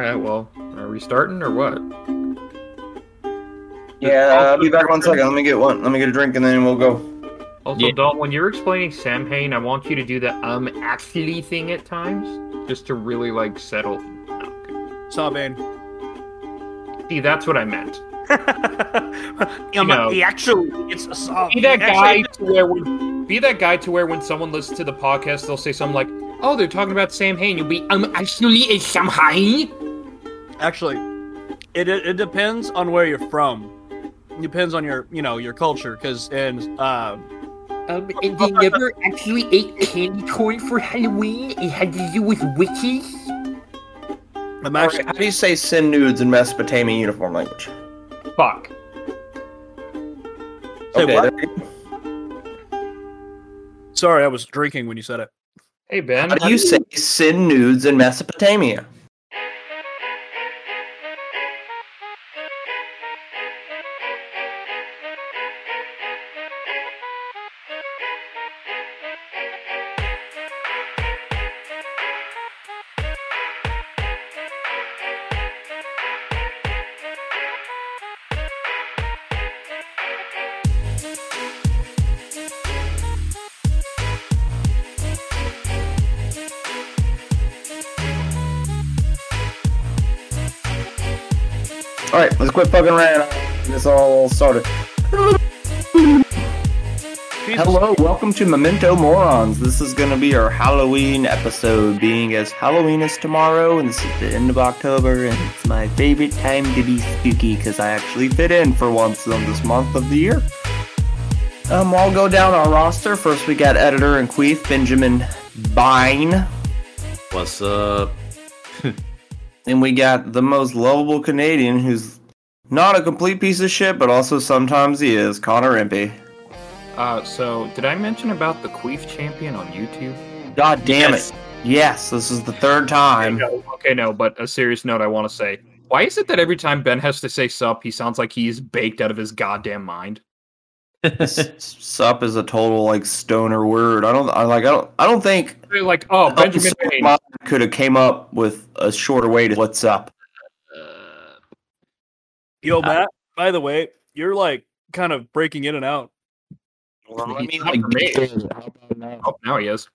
right, well, are we starting or what? Yeah, I'll be back one second. Let me get one. Let me get a drink and then we'll go. Also, Yeah. Dalton, when you're explaining Samhain, I want you to do the um actually thing at times, just to really like settle. No, okay. See, that's what I meant. yeah, know. the actual it's a song. Be that guy to where when, be that guy to where when someone listens to the podcast, they'll say something like, "Oh, they're talking about Samhain." You'll be um actually it's Samhain. Actually, it, it it depends on where you're from. It depends on your you know your culture because in uh Um, and they never actually ate candy corn for Halloween. It had to do with witches. I'm actually How do you say sin nudes in Mesopotamian uniform language? Fuck. Say Okay, what? there you go. sorry I was drinking when you said it. Hey Ben, How do you say sin nudes in Mesopotamia? Quit fucking around. This all started. Hello, welcome to Memento Morons. This is going to be our Halloween episode, being as Halloween is tomorrow, and this is the end of October, and it's my favorite time to be spooky because I actually fit in for once on this month of the year. Um, I'll go down our roster. First, we got editor and queef Benjamin Bine. What's up? And we got the most lovable Canadian who's not a complete piece of shit, but also sometimes he is, Connor Impey. Uh, so did I mention about the Queef champion on YouTube? God damn Yes. it. Yes, this is the third time. no, okay, no, but a serious note I want to say. Why is it that every time Ben has to say sup, he sounds like he's baked out of his goddamn mind? Sup is a total like stoner word. I don't I like I don't I don't think like, oh, Benjamin could have came up with a shorter way to what's up. Yo, Matt. By the way, you're like kind of breaking in and out. Well, I mean, like, Oh, now he is.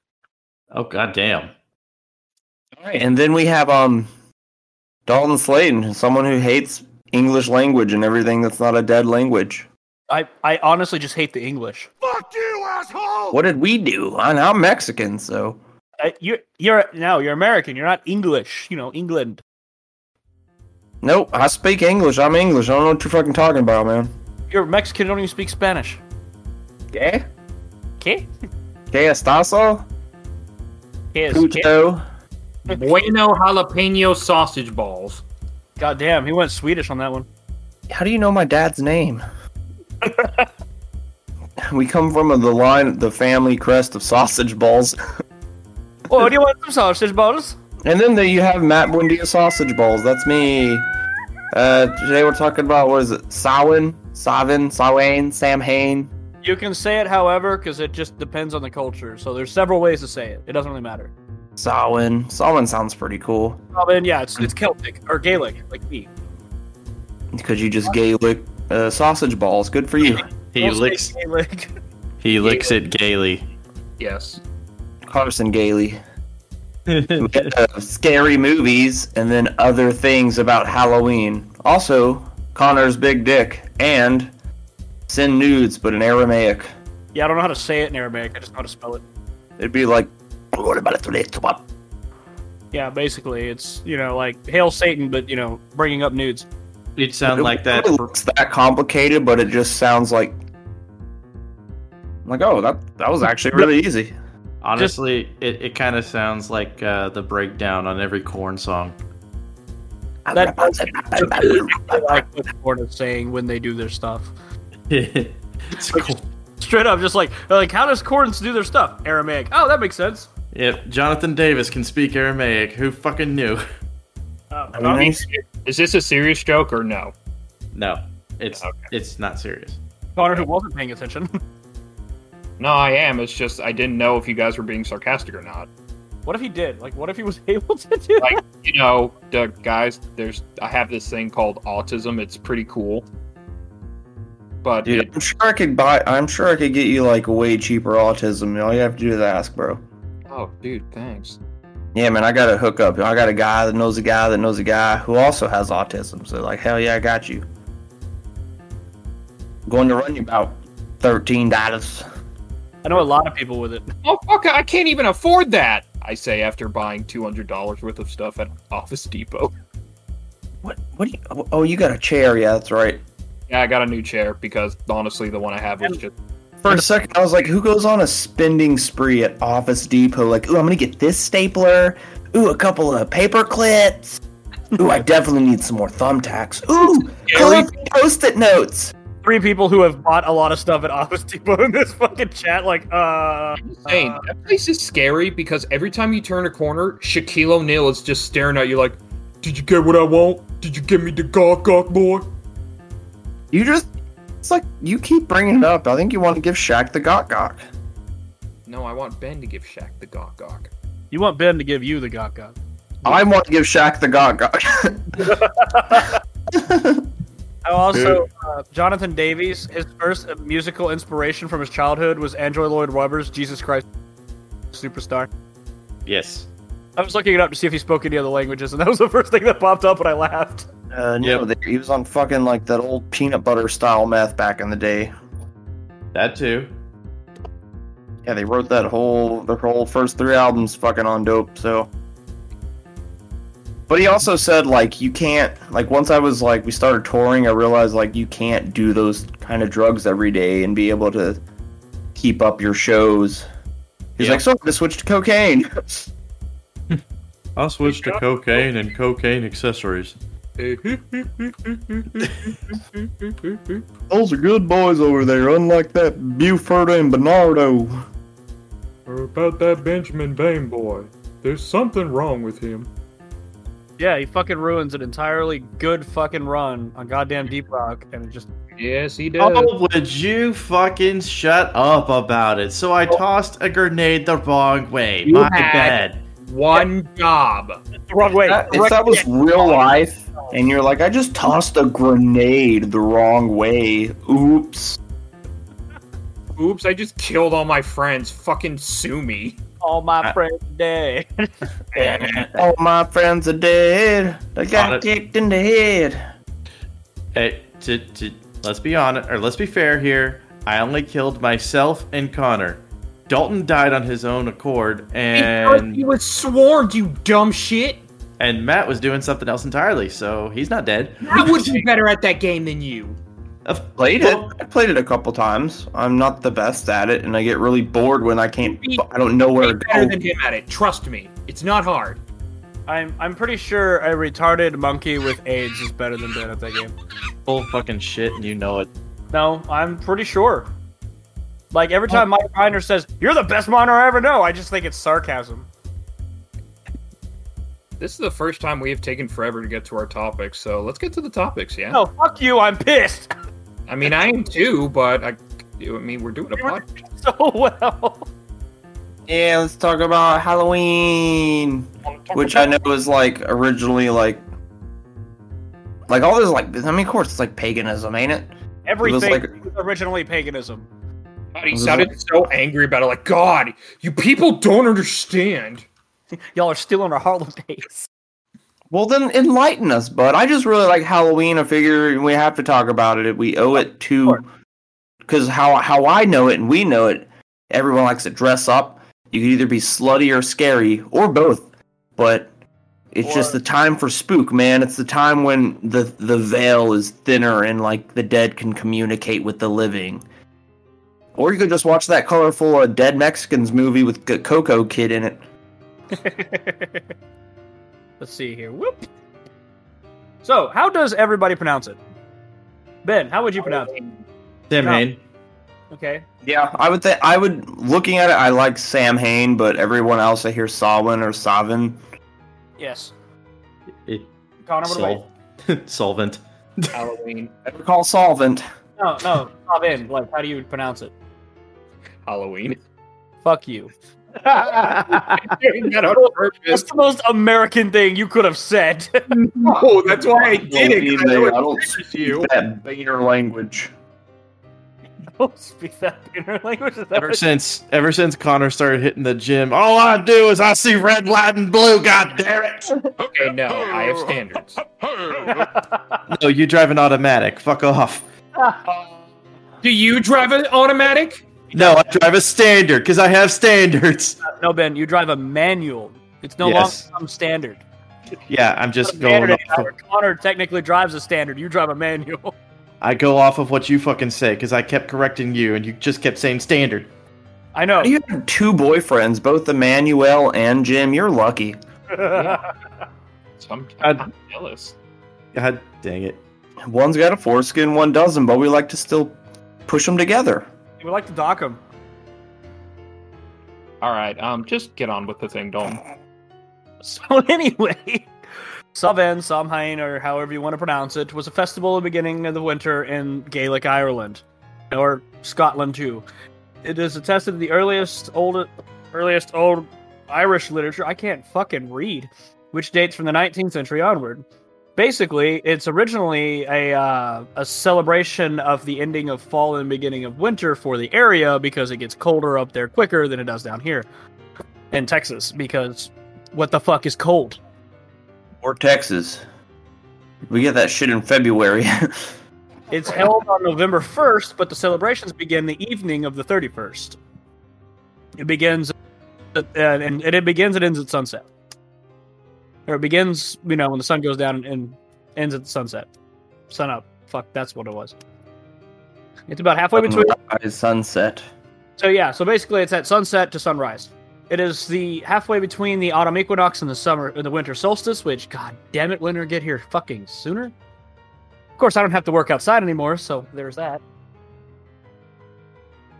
oh god damn. All right, and then we have um Dalton Slayton, someone who hates English language and everything that's not a dead language. I I honestly just hate the English. Fuck you, asshole! What did we do? I- I'm Mexican, so I, you're you're no, you're American. You're not English. You know, England. Nope. I speak English. I'm English. I don't know what you're fucking talking about, man. You're Mexican. Don't even speak Spanish. ¿Qué? ¿Qué? ¿Qué estaso? ¿Qué es- qué? Puto. Bueno jalapeno sausage balls. God damn, he went Swedish on that one. How do you know my dad's name? we come from the line, the family crest of sausage balls, Oh, do you want some sausage balls? And then there you have Matt Buendia sausage balls. That's me. Uh, today we're talking about what is it? Samhain, Savin, Samhain, Sam Hain. You can say it however, because it just depends on the culture. So there's several ways to say it. It doesn't really matter. Samhain. Samhain sounds pretty cool Oh, yeah, it's it's Celtic or Gaelic, like me. because you just Gaelic uh, sausage balls. Good for you. He Don't licks Gaelic. he licks it gaily. Yes. Carson Gailey. Scary movies and then other things about Halloween. Also, Connor's big dick and send nudes, but in Aramaic. yeah, I don't know how to say it in Aramaic. I just know how to spell it. It'd be like. Yeah, basically, it's you know like hail Satan, but you know bringing up nudes. It sounds like that. It looks that complicated, but it just sounds like. I'm Like, oh, that that was actually really easy. Honestly, it, it kind of sounds like uh, the breakdown on every Korn song. That- I like what Korn is saying when they do their stuff. it's cool. Straight up, just like like, how does Korns do their stuff? Aramaic. Oh, that makes sense. Yep, Jonathan Davis can speak Aramaic. Who fucking knew? Oh, I mean, nice. Is this a serious joke or no? No, it's Okay. it's not serious. Connor, who wasn't paying attention. No, I am. It's just I didn't know if you guys were being sarcastic or not. what if he did? Like, what if he was able to do? Like, you know, the guys, there's I have this thing called autism. It's pretty cool. But Dude, it- I'm sure I could buy. I'm sure I could get you like a way cheaper autism. All you have to do is ask, bro. oh, dude, thanks. Yeah, man, I got a hookup. I got a guy that knows a guy that knows a guy who also has autism. So like, hell yeah, I got you. going to run you about thirteen dollars. I know a lot of people with it. Oh fuck! I can't even afford that. I say after buying two hundred dollars worth of stuff at Office Depot. What? What? Do you, oh, oh you got a chair? Yeah, that's right. Yeah, I got a new chair because honestly, the one I have was just For a second, I was like, who goes on a spending spree at Office Depot? Like, ooh, I'm gonna get this stapler. Ooh, a couple of paper clips. Ooh, I definitely need some more thumbtacks. Ooh, Scary. post-it notes. Three people who have bought a lot of stuff at Office Depot in this fucking chat, like, uh, insane. uh, that place is scary because every time you turn a corner, Shaquille O'Neal is just staring at you like, "Did you get what I want? Did you give me the gawk gawk boy?" You just, it's like you keep bringing it up. I think you want to give Shaq the gawk gawk. No, I want Ben to give Shaq the gawk gawk. you want Ben to give you the gawk gawk. I want to give Shaq the gawk gawk. Oh, also, uh, Jonathan Davis, his first uh, musical inspiration from his childhood was Andrew Lloyd Webber's Jesus Christ Superstar. Yes. I was looking it up to see if he spoke any other languages, and that was the first thing that popped up, and I laughed. uh, no, they- he was on fucking like that old peanut butter style meth back in the day. That too. Yeah, they wrote that whole their whole first three albums fucking on dope. So, but he also said like you can't like once I was like we started touring, I realized like you can't do those kind of drugs every day and be able to keep up your shows. He's Yeah. like, so I'm gonna switch to cocaine. I'll switch to cocaine and cocaine accessories. Those are good boys over there, unlike that Buford and Bernardo. Or about that Benjamin Bain boy. There's something wrong with him. Yeah, he fucking ruins an entirely good fucking run on goddamn Deep Rock, and it just Yes, he does. Oh, would you fucking shut up about it? So I tossed a grenade the wrong way. You My had- bad. One job. the wrong way. That- if that was real life, and you're like, I just tossed a grenade the wrong way. Oops. Oops, I just killed all my friends. Fucking sue me. All my I- friends are dead. All my friends are dead. They Got got it. kicked in the head. Hey, to, to, let's be honest, or let's be fair here. I only killed myself and Connor. Dalton died on his own accord, and he was swarmed, you dumb shit. and Matt was doing something else entirely, so he's not dead. I would be better at that game than you. Of- Played it. I played it a couple times. I'm not the best at it, and I get really bored when I can't. I don't know where to Be better than him at it. Trust me. It's not hard. I'm I'm pretty sure a retarded monkey with AIDS is better than Ben at that game. Full fucking shit, and you know it. No, I'm pretty sure. Like every time Mike Reiner says, "You're the best miner I ever know," I just think it's sarcasm. This is the first time we have taken forever to get to our topics, so let's get to the topics, yeah? No, fuck you. I'm pissed I mean, I am too, but I, I mean, we're doing a podcast. so well. Yeah, let's talk about Halloween, which I know is like originally like, like all this like. I mean, of course, it's like paganism, ain't it? Everything like- was originally paganism. God, he was sounded so angry about it. Like, God, you people don't understand. Y'all are still on our holidays. Well, then enlighten us, bud. I just really like Halloween. I figure we have to talk about it. We owe it to, because how how I know it and we know it, everyone likes to dress up. You could either be slutty or scary or both, but it's just the time for spook, man. It's the time when the the veil is thinner and like the dead can communicate with the living. Or you could just watch that colorful uh, Dead Mexicans movie with G- Coco Kid in it. Let's see here. Whoop. So, how does everybody pronounce it? Ben, how would you pronounce it? Sam No. Hain. Okay. Yeah, I would think I would looking at it. I like Sam Hain, but everyone else I hear Sawin or Savin. Yes. It, Connor, what about solvent. Halloween. I would call Solvent. No, no. Stop in. Like, how do you pronounce it? Halloween. Fuck you. Doing That's the most American thing you could have said. No, oh, that's why I did it. 'cause I know I it don't speak you. that Boehner language. Don't speak that inner language. That Ever what- since ever since Connor started hitting the gym, all I do is I see red, white, and blue. God damn it! Okay, no, I have standards. No, you drive an automatic. Fuck off. Do you drive an automatic? No, I drive a standard because I have standards. Uh, no, Ben, you drive a manual. It's no Yes. longer some standard. Yeah, I'm just a going. standard Off anymore. Connor technically drives a standard. You drive a manual. I go off of what you fucking say because I kept correcting you and you just kept saying standard. I know. You have two boyfriends, both Emmanuel and Jim. You're lucky. So I'm, I'd- I'm jealous. God dang it. One's got a foreskin, one doesn't, but we like to still push them together. We like to dock him. All right, um, just get on with the thing, Dalton. So anyway, Samhain, Samhain, or however you want to pronounce it, was a festival at the beginning of the winter in Gaelic Ireland, or Scotland too. It is attested to the earliest old, earliest old Irish literature. I can't fucking read, which dates from the 19th century onward. Basically, it's originally a uh, a celebration of the ending of fall and beginning of winter for the area because it gets colder up there quicker than it does down here in Texas. Because what the fuck is cold? Or Texas. We get that shit in February. It's held on November 1st, but the celebrations begin the evening of the 31st. It begins, uh, and it begins and ends at sunset. Or it begins, you know, when the sun goes down and, and ends at the sunset. Sun up. Fuck, that's what it was. It's about halfway between. Sunrise, sunset. So yeah, so basically it's at sunset to sunrise. It is the halfway between the autumn equinox and the summer and the winter solstice, which god damn it, winter get here fucking sooner. Of course, I don't have to work outside anymore, so there's that.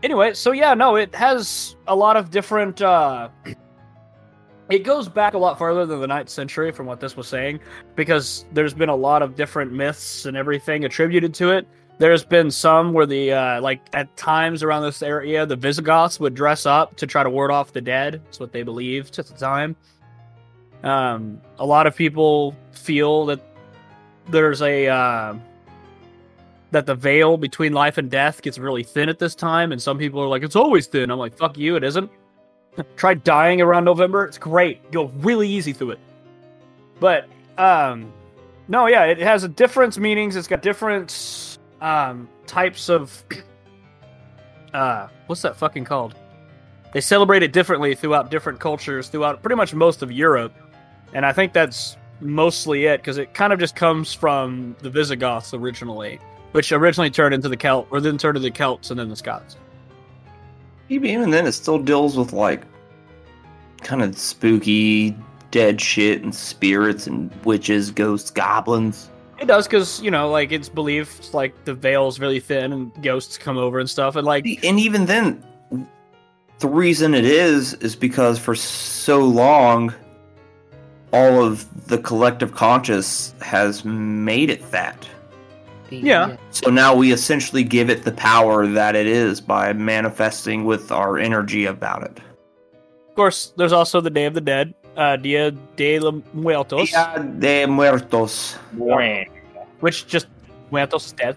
Anyway, so yeah, no, it has a lot of different uh it goes back a lot farther than the 9th century from what this was saying because there's been a lot of different myths and everything attributed to it. There's been some where the uh, like at times around this area the visigoths would dress up to try to ward off the dead. That's what they believed at the time. Um, a lot of people feel that there's a uh, that the veil between life and death gets really thin at this time and some people are like it's always thin. I'm like fuck you it isn't try dying around november. It's great. You go really easy through it. But um no yeah it has a different meanings. It's got different um types of uh what's that fucking called? They celebrate it differently throughout different cultures throughout pretty much most of europe. And i think that's mostly it because it kind of just comes from the visigoths originally which originally turned into the celt or then turned into the celts and then the scots Even then, it still deals with like kind of spooky, dead shit and spirits and witches, ghosts, goblins. it does because you know like it's believed like the veil's really thin and ghosts come over and stuff and like And even then, the reason it is is because for so long, all of the collective conscious has made it that. Yeah. So now we essentially give it the power that it is by manifesting with our energy about it. Of course, there's also the Day of the Dead, uh, Dia de los Muertos, Dia de Muertos. Buen, which just Muertos is dead.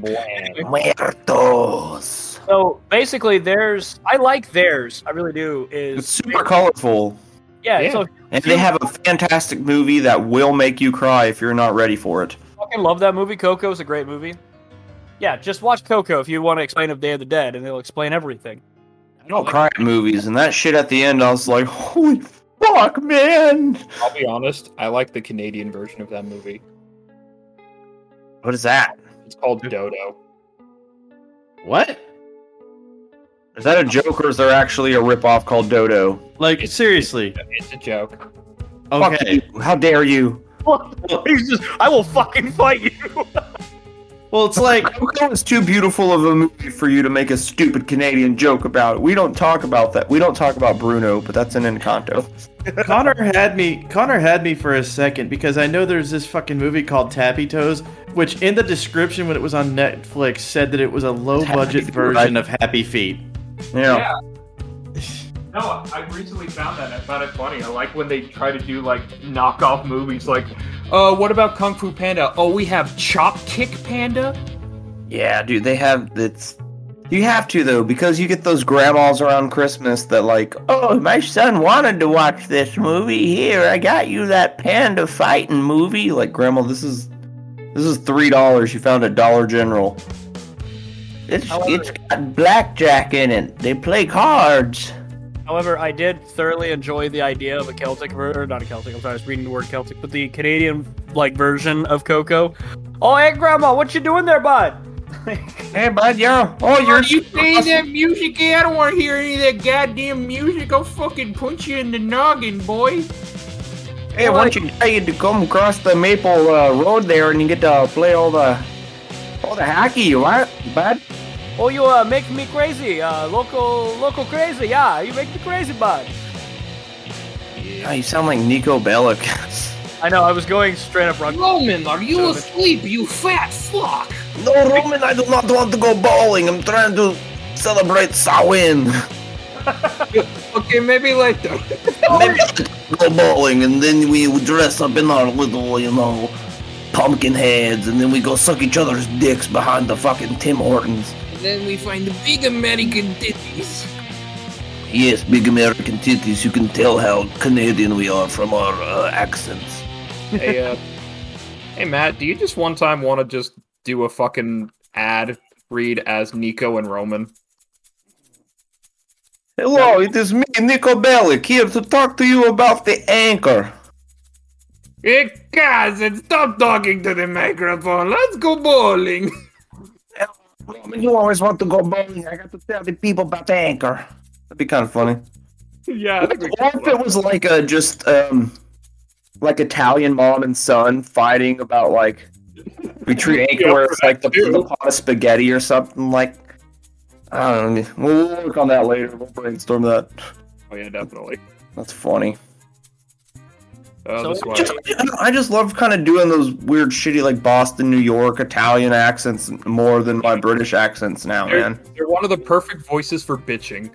buen. Muertos. So basically, there's I like theirs. I really do. Is It's super colorful. yeah. Yeah. So And they have a fantastic movie that will make you cry if you're not ready for it. I fucking love that movie. Coco is a great movie. Yeah, just watch Coco if you want to explain of Day of the Dead, and it'll explain everything. I don't cry at movies, and that shit at the end, I was like, holy fuck, man. I'll be honest, I like the Canadian version of that movie. What is that? It's called Dodo. What? Is that a joke or is there actually a ripoff called Dodo? Like seriously? It's a joke. Fuck Okay. you. How dare you? He's just, I will fucking fight you. Well, it's like Coco is too beautiful of a movie for you to make a stupid Canadian joke about it. We don't talk about that. We don't talk about Bruno, but that's an Encanto. Connor had me. Connor had me for a second because I know there's this fucking movie called Tappy Toes, which in the description when it was on Netflix said that it was a low budget version of Happy Feet. Yeah. No, I recently found that. and I found it funny. I like when they try to do like knockoff movies. Like, uh, what about Kung Fu Panda? Oh, we have Chop Kick Panda. Yeah, dude, they have it's. You have to though, because you get those grandmas around Christmas that like, oh, my son wanted to watch this movie. Here, I got you that panda fighting movie. Like, grandma, this is this is three dollars. You found at Dollar General. It's However- it's got blackjack in it. They play cards. However, I did thoroughly enjoy the idea of a Celtic ver- or not a Celtic. I'm sorry, I was reading the word Celtic, but the Canadian like version of Coco. Oh, hey, Grandma, what you doing there, bud? Hey, bud, yo, oh, you're Are you playing that music? Yeah, I don't want to hear any of that goddamn music. I'll fucking punch you in the noggin, boy. Hey, why don't you tell you to come across the Maple uh, Road there and you get to play all the all the hockey, what, bud? Oh, you uh, make me crazy, uh, local, local crazy. Yeah, you make me crazy, bud. Oh, you sound like Niko Bellic. I know. I was going straight up rugby. Roman, are you So- asleep, you fat fuck? no, Roman, I do not want to go bowling. I'm trying to celebrate Samhain. Okay, maybe later. Maybe go bowling and then we dress up in our little, you know, pumpkin heads and then we go suck each other's dicks behind the fucking Tim Hortons. Then we find the big American titties. Yes, big American titties. You can tell how Canadian we are from our uh, accents. hey, uh, hey, Matt, do you just one time want to just do a fucking ad read as Niko and Roman? Hello, it is me, Niko Bellic, here to talk to you about the anchor. Hey, guys, stop talking to the microphone. Let's go bowling. Roman, you always want to go bowling. I got to tell the people about the anchor. That'd be kind of funny. yeah, I think What if it was like a just um like Italian mom and son fighting about like we treat anchor Yeah, where it's like the, the pot of spaghetti or something like I don't know. We'll we'll work on that later. We'll brainstorm that. Oh yeah, definitely. That's funny. Uh, So Just, I just love kind of doing those weird, shitty like Boston, New York, Italian accents more than my British accents now, They're, man. they're one of the perfect voices for bitching.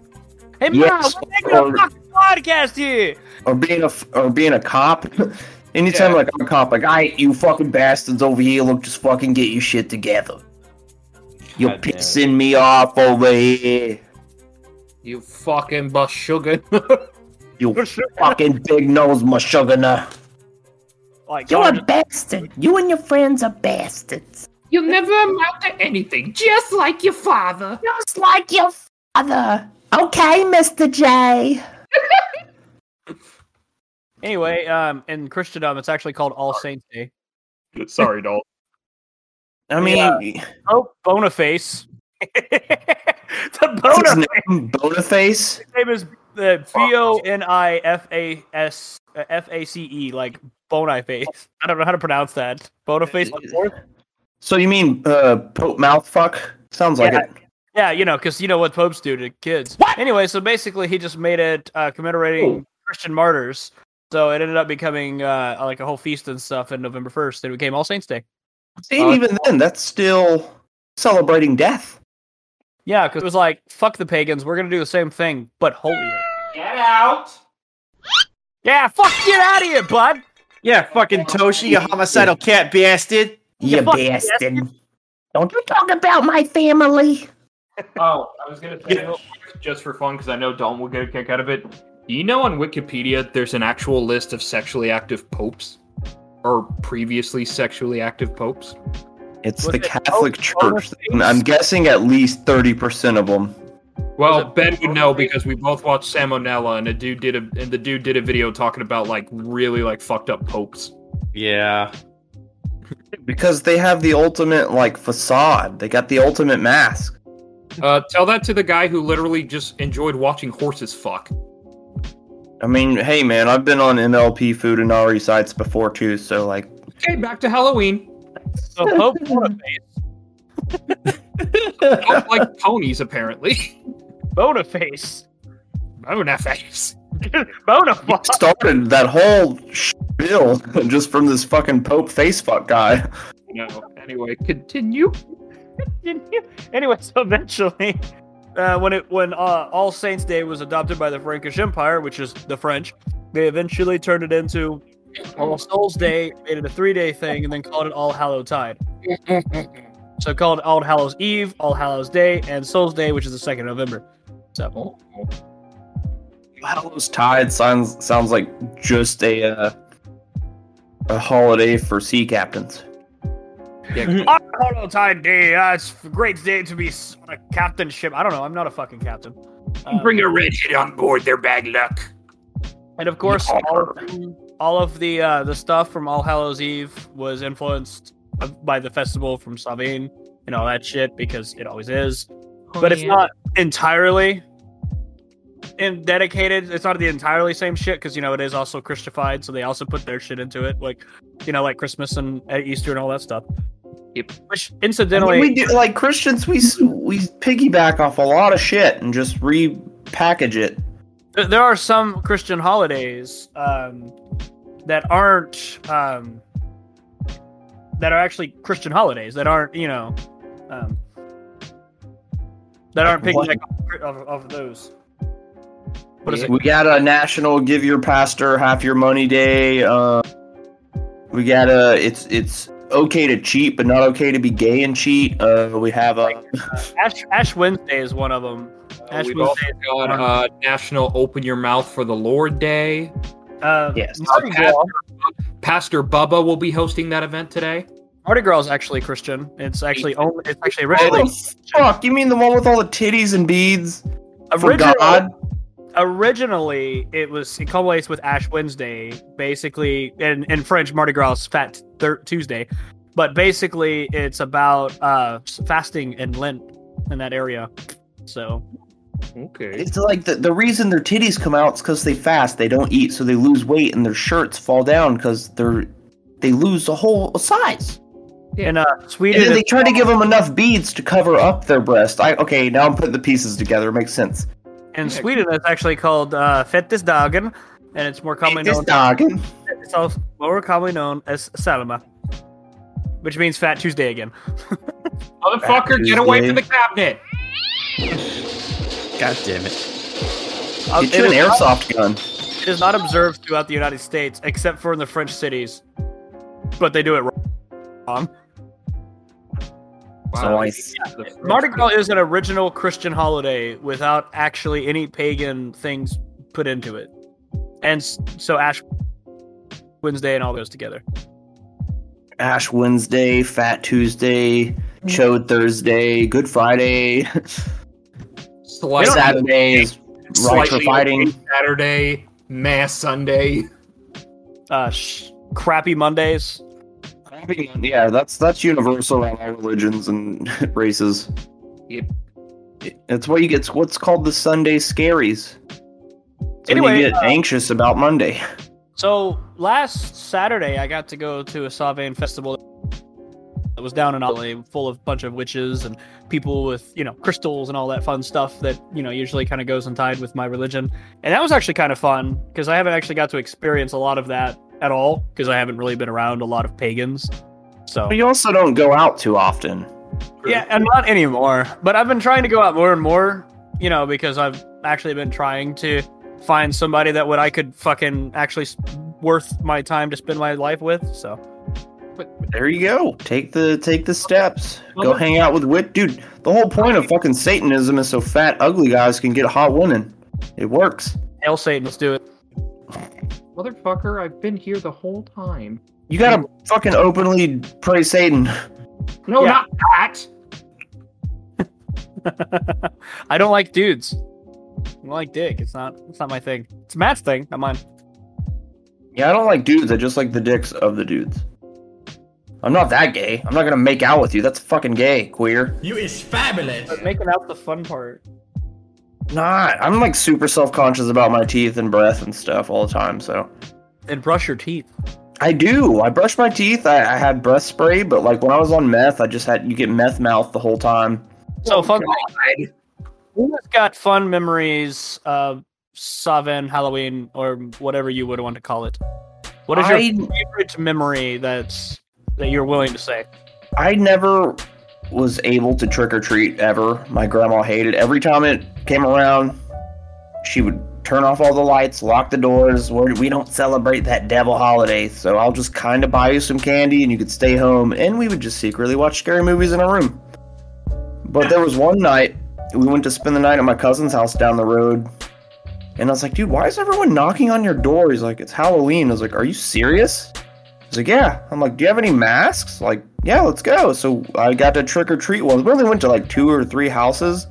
Hey, Yes, Mom, we're a or- fucking podcast here. Or being a or being a cop. Anytime Yeah. like I'm a cop, like I you fucking bastards over here, look, just fucking get your shit together. You're God damn pissing me off over here. You fucking bus sugar. You fucking big nose mashugana. Like, You're God, a bastard. You and your friends are bastards. You'll never amount to anything, just like your father. Just like your father. Okay, Mr. J. Anyway, um, in Christendom, it's actually called All Saints Day. Sorry, doll. I mean, Yeah. Oh, Boniface. the what's his Boniface. name? Boniface. His name is uh, B O N I F A S uh, F A C E, like Boniface. I don't know how to pronounce that. Boniface. So you mean uh, Pope Mouthfuck? Sounds like Yeah. it. Yeah, you know, because you know what popes do to kids. What? Anyway, so basically, he just made it uh, commemorating Christian martyrs. So it ended up becoming uh, like a whole feast and stuff in November 1st. It became All Saints Day. See, Uh, even then, that's still celebrating death. Yeah, because it was like, fuck the pagans. We're going to do the same thing, but holier. Get out! Yeah, fuck, get out of here, bud. Yeah, fucking Toshi, you homicidal cat bastard. You fuck bastard. Don't you talk about my family. Oh, I was gonna say real quick, just for fun because I know Dalton will get a kick out of it. Do you know on Wikipedia there's an actual list of sexually active popes, or previously sexually active popes? It's Was the it Catholic Pope Church. Boniface? I'm guessing at least 30% of them. Well, Ben would know because we both watched Salmonella, and a dude did a and the dude did a video talking about like really like fucked up popes. Yeah. Because they have the ultimate, like, facade. They got the ultimate mask. Uh, tell that to the guy who literally just enjoyed watching horses fuck. I mean, hey, man, I've been on MLP food and futanari sites before, too, so, like, Okay, back to Halloween. So Pope Boniface. Don't like ponies, apparently. Boniface. Boniface. Boniface. started that whole spiel just from this fucking Pope facefuck guy. No. Anyway, continue. anyway, so eventually, uh, when it when uh, All Saints Day was adopted by the Frankish Empire, which is the French, they eventually turned it into All Souls Day, made it a three day thing, and then called it All Hallow Tide. so called All Hallows Eve, All Hallows Day, and Souls Day, which is the second of November. So Hallows Tide sounds sounds like just a uh, a holiday for sea captains. All Hallow Tide Day, uh, it's a great day to be on a captain ship. I don't know, I'm not a fucking captain. Um, Bring a redhead on board. They're bad luck. And of course, all of, all of the uh, the stuff from All Hallows Eve was influenced by the festival from Sabine and all that shit because it always is. But it's not entirely in dedicated. It's not the entirely same shit because you know it is also Christified, so they also put their shit into it, like you know, like Christmas and uh, Easter and all that stuff. Yep. Which I mean, incidentally, we do like Christians. We we piggyback off a lot of shit and just repackage it. There- There are some Christian holidays um, that aren't um, that are actually Christian holidays that aren't you know um, that aren't Like what? piggyback off, off, of those. What is it? We got a national give your pastor half your money day. Uh, we got a it's it's okay to cheat, but not okay to be gay and cheat. Uh, we have a Ash Ash Wednesday is one of them. Uh, Ash we've Wednesday is got one. uh, National Open Your Mouth for the Lord Day. Uh, Yes. Pastor, Gras. Pastor Bubba will be hosting that event today. Mardi Gras is actually Christian. It's actually only. It's actually originally the fuck? You mean the one with all the titties and beads for originally, God? originally it was it culminates with Ash Wednesday, basically in in French Mardi Gras Fat Thir- Tuesday, but basically it's about uh fasting and Lent in that area. So Okay. It's like the, the reason their titties come out is because they fast. They don't eat, so they lose weight, and their shirts fall down because they're they lose a whole size. In uh And Sweden, then they it's- try to give them enough beads to cover up their breast. I okay, now I'm putting the pieces together. It makes sense. in Sweden it's actually called uh Fettisdagen, and it's more commonly This known. dog. It's also more commonly known as Salama, which means Fat Tuesday again. Motherfucker, get away from the cabinet. God damn it. Uh, Get it you an is not- airsoft gun. It is not observed throughout the United States, except for in the French cities. But they do it wrong. So I- Mardi Gras is an original Christian holiday without actually any pagan things put into it. And so Ash Wednesday and all goes together. Ash Wednesday, Fat Tuesday, Chode Thursday, Good Friday, Slight- Saturdays, right for fighting. Saturday, Mass Sunday. Uh, sh- crappy Mondays. Yeah, that's that's universal in all religions and races. Yep. It's what you get. What's called the Sunday scaries. So Anyway, you get uh, anxious about Monday. So last Saturday, I got to go to a Savain festival that was down in Ollie, full of bunch of witches and people with you know crystals and all that fun stuff that you know usually kind of goes tied with my religion. And that was actually kind of fun because I haven't actually got to experience a lot of that at all because I haven't really been around a lot of pagans. So But you also don't go out too often. yeah, and not anymore. But I've been trying to go out more and more, you know, because I've actually been trying to find somebody that would I could fucking actually worth my time to spend my life with. So But, There you go. Take the take the steps. Go hang out with wit, dude. The whole point of fucking Satanism is so fat, ugly guys can get hot women. It works. hail Satan, let's do it. Motherfucker, I've been here the whole time. You gotta fucking openly praise Satan. No, Yeah. not that. I don't like dudes. I don't like dick. It's not. It's not my thing. It's Matt's thing, not mine. Yeah, I don't like dudes. I just like the dicks of the dudes. I'm not that gay. I'm not gonna make out with you. That's fucking gay, queer. You is fabulous. But making out the fun part. Not. I'm like super self conscious about my teeth and breath and stuff all the time. So And brush your teeth. I do. I brush my teeth. I, I had breath spray, but like when I was on meth, I just had you get meth mouth the whole time. So oh, fun. thing. Who has got fun memories of Savin Halloween or whatever you would want to call it? What is your I- favorite memory that's that you're willing to say? I never was able to trick or treat ever. My grandma hated every time it came around. She would turn off all the lights, lock the doors. We don't celebrate that devil holiday, so I'll just kind of buy you some candy and you could stay home. And we would just secretly watch scary movies in our room. But there was one night we went to spend the night at my cousin's house down the road. And I was like, dude, why is everyone knocking on your door? He's like, it's Halloween. I was like, are you serious? He's like, yeah. I'm like, do you have any masks? Like, yeah, let's go. So I got to trick or treat once. We only went to like two or three houses,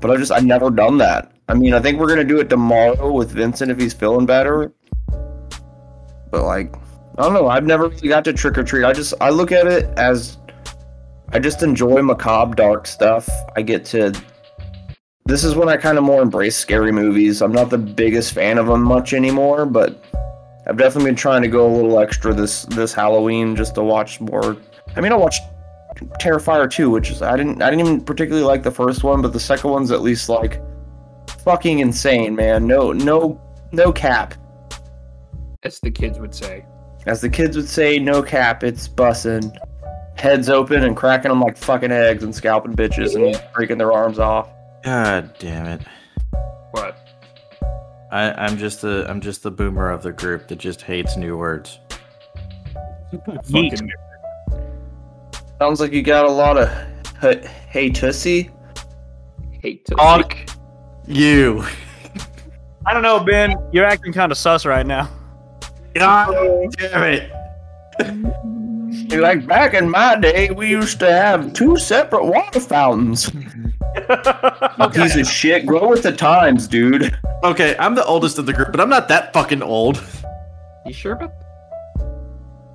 but I just I never done that. I mean, I think we're gonna do it tomorrow with Vincent if he's feeling better. But like, I don't know. I've never really got to trick or treat. I just I look at it as I just enjoy macabre, dark stuff. I get to. This is when I kind of more embrace scary movies. I'm not the biggest fan of them much anymore, but I've definitely been trying to go a little extra this this Halloween just to watch more. I mean, I watched Terrifier 2, which is I didn't I didn't even particularly like the first one, but the second one's at least like fucking insane, man. No no no cap. As the kids would say. As the kids would say, no cap, it's bussin'. Heads open and cracking them like fucking eggs and scalping bitches and breaking their arms off. God damn it. What? I, I'm just the I'm just the boomer of the group that just hates new words. Fucking Sounds like you got a lot of h- hey tussy. hate to Fuck you. I don't know, Ben. You're acting kind of sus right now. God damn it. Like back in my day, we used to have two separate water fountains. Piece of shit, grow with the times, dude. Okay, I'm the oldest of the group, but I'm not that fucking old. You sure about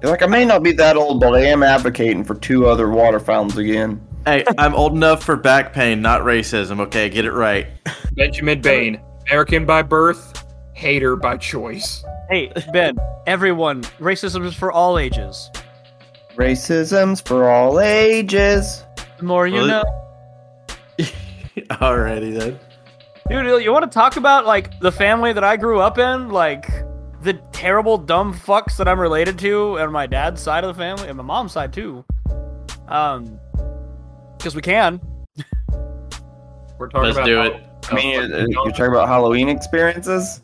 You're like I may not be that old, but I am advocating for two other water fountains again. Hey, I'm old enough for back pain, not racism. Okay, get it right. Benjamin Bain, American by birth, hater by choice. hey, Ben. Everyone, racism is for all ages. Racism's for all ages. The more you Really? know. Alrighty then. Dude, you want to talk about like the family that I grew up in, like the terrible dumb fucks that I'm related to, and my dad's side of the family, and my mom's side too. Um, because we can. We're talking Let's about do how- it. I mean, uh, you're talking about Halloween experiences.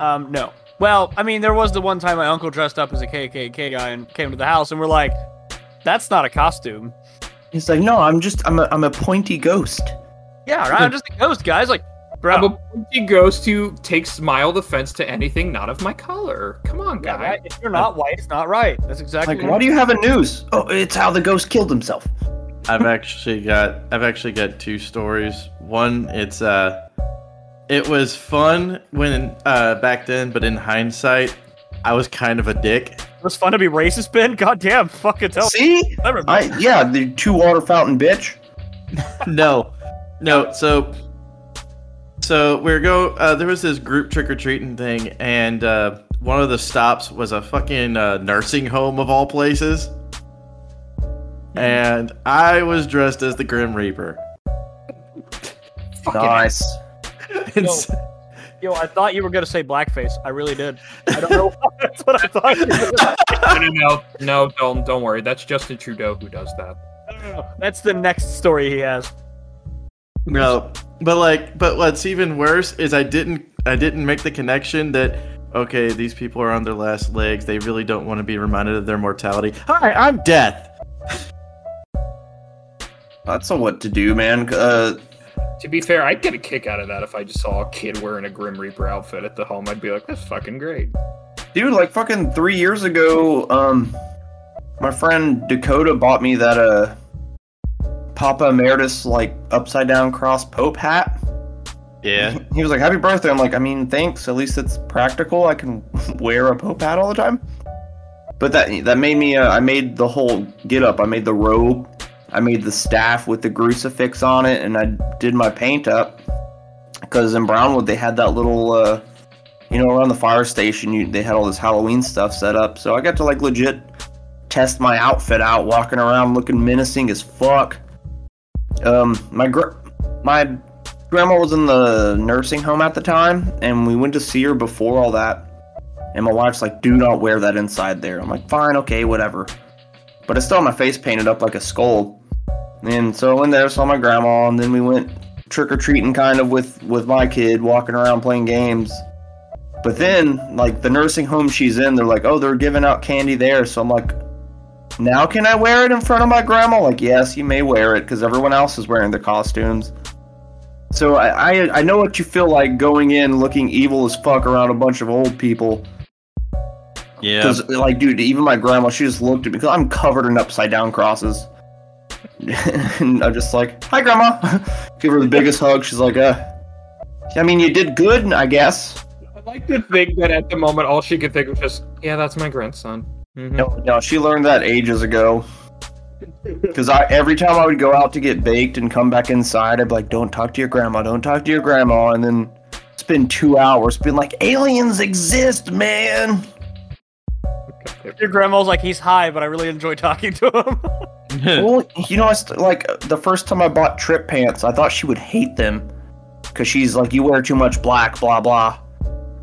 Um, no. Well, I mean, there was the one time my uncle dressed up as a KKK guy and came to the house, and we're like, "That's not a costume." He's like, no, I'm just, I'm a, I'm a pointy ghost. Yeah, right. I'm just a ghost, guys. Like, bro. I'm a pointy ghost who takes smile defense to anything not of my color. Come on, yeah, guy. right? If you're not white, it's not right. That's exactly. Like, why do you have a noose? Oh, it's how the ghost killed himself. I've actually got I've actually got two stories. One, it's uh it was fun when uh back then, but in hindsight, I was kind of a dick. It was fun to be racist, Ben. God damn, fucking tell See, everybody. I yeah, the two water fountain bitch. no, no. So, so we are go. Uh, there was this group trick or treating thing, and uh, one of the stops was a fucking uh, nursing home of all places. And I was dressed as the Grim Reaper. Fucking Nice. And Yo. So- Yo, I thought you were gonna say blackface. I really did. I don't know. why. That's what I thought. You were gonna no, no, no, no, don't, don't worry. That's Justin Trudeau who does that. say. That's the next story he has. No, but like, but what's even worse is I didn't, I didn't make the connection that okay, these people are on their last legs. They really don't want to be reminded of their mortality. Hi, I'm Death. That's a what to do, man. Uh, To be fair, I'd get a kick out of that if I just saw a kid wearing a Grim Reaper outfit at the home. I'd be like, that's fucking great. dude, like fucking three years ago, um, my friend Dakota bought me that uh, Papa Emeritus like upside down cross Pope hat. Yeah. He was like, "Happy birthday!" I'm like, "I mean, thanks. At least it's practical. I can wear a Pope hat all the time." But that that made me. Uh, I made the whole get up. I made the robe. I made the staff with the crucifix on it, and I did my paint up. Because in Brownwood they had that little, uh, you know, around the fire station, you, they had all this Halloween stuff set up. So I got to like legit test my outfit out, walking around looking menacing as fuck. Um, my gr- my grandma was in the nursing home at the time, and we went to see her before all that. And my wife's like, "Do not wear that inside there." I'm like, "Fine, okay, whatever." But I still had my face painted up like a skull. And so I went there, saw my grandma, and then we went trick or treating kind of with with my kid, walking around playing games. But then, like the nursing home she's in, they're like, "Oh, they're giving out candy there." So I'm like, "Now can I wear it in front of my grandma?" Like, yes, you may wear it because everyone else is wearing their costumes. So I, I I know what you feel like going in looking evil as fuck around a bunch of old people. Yeah. Because, like, dude, even my grandma, she just looked at me because I'm covered in upside down crosses. And I'm just like, hi, grandma. Give her the biggest hug. She's like, uh, I mean, you did good, I guess. I like to think that at the moment, all she could think was just, yeah, that's my grandson. Mhm. No, no, she learned that ages ago. Because I every time I would go out to get baked and come back inside, I'd be like, don't talk to your grandma, don't talk to your grandma. And then spend two hours being like, aliens exist, man. Your grandma's like, he's high, but I really enjoy talking to him. Well, you know, I st- like the first time I bought Tripp pants, I thought she would hate them because she's like, "You wear too much black, blah blah."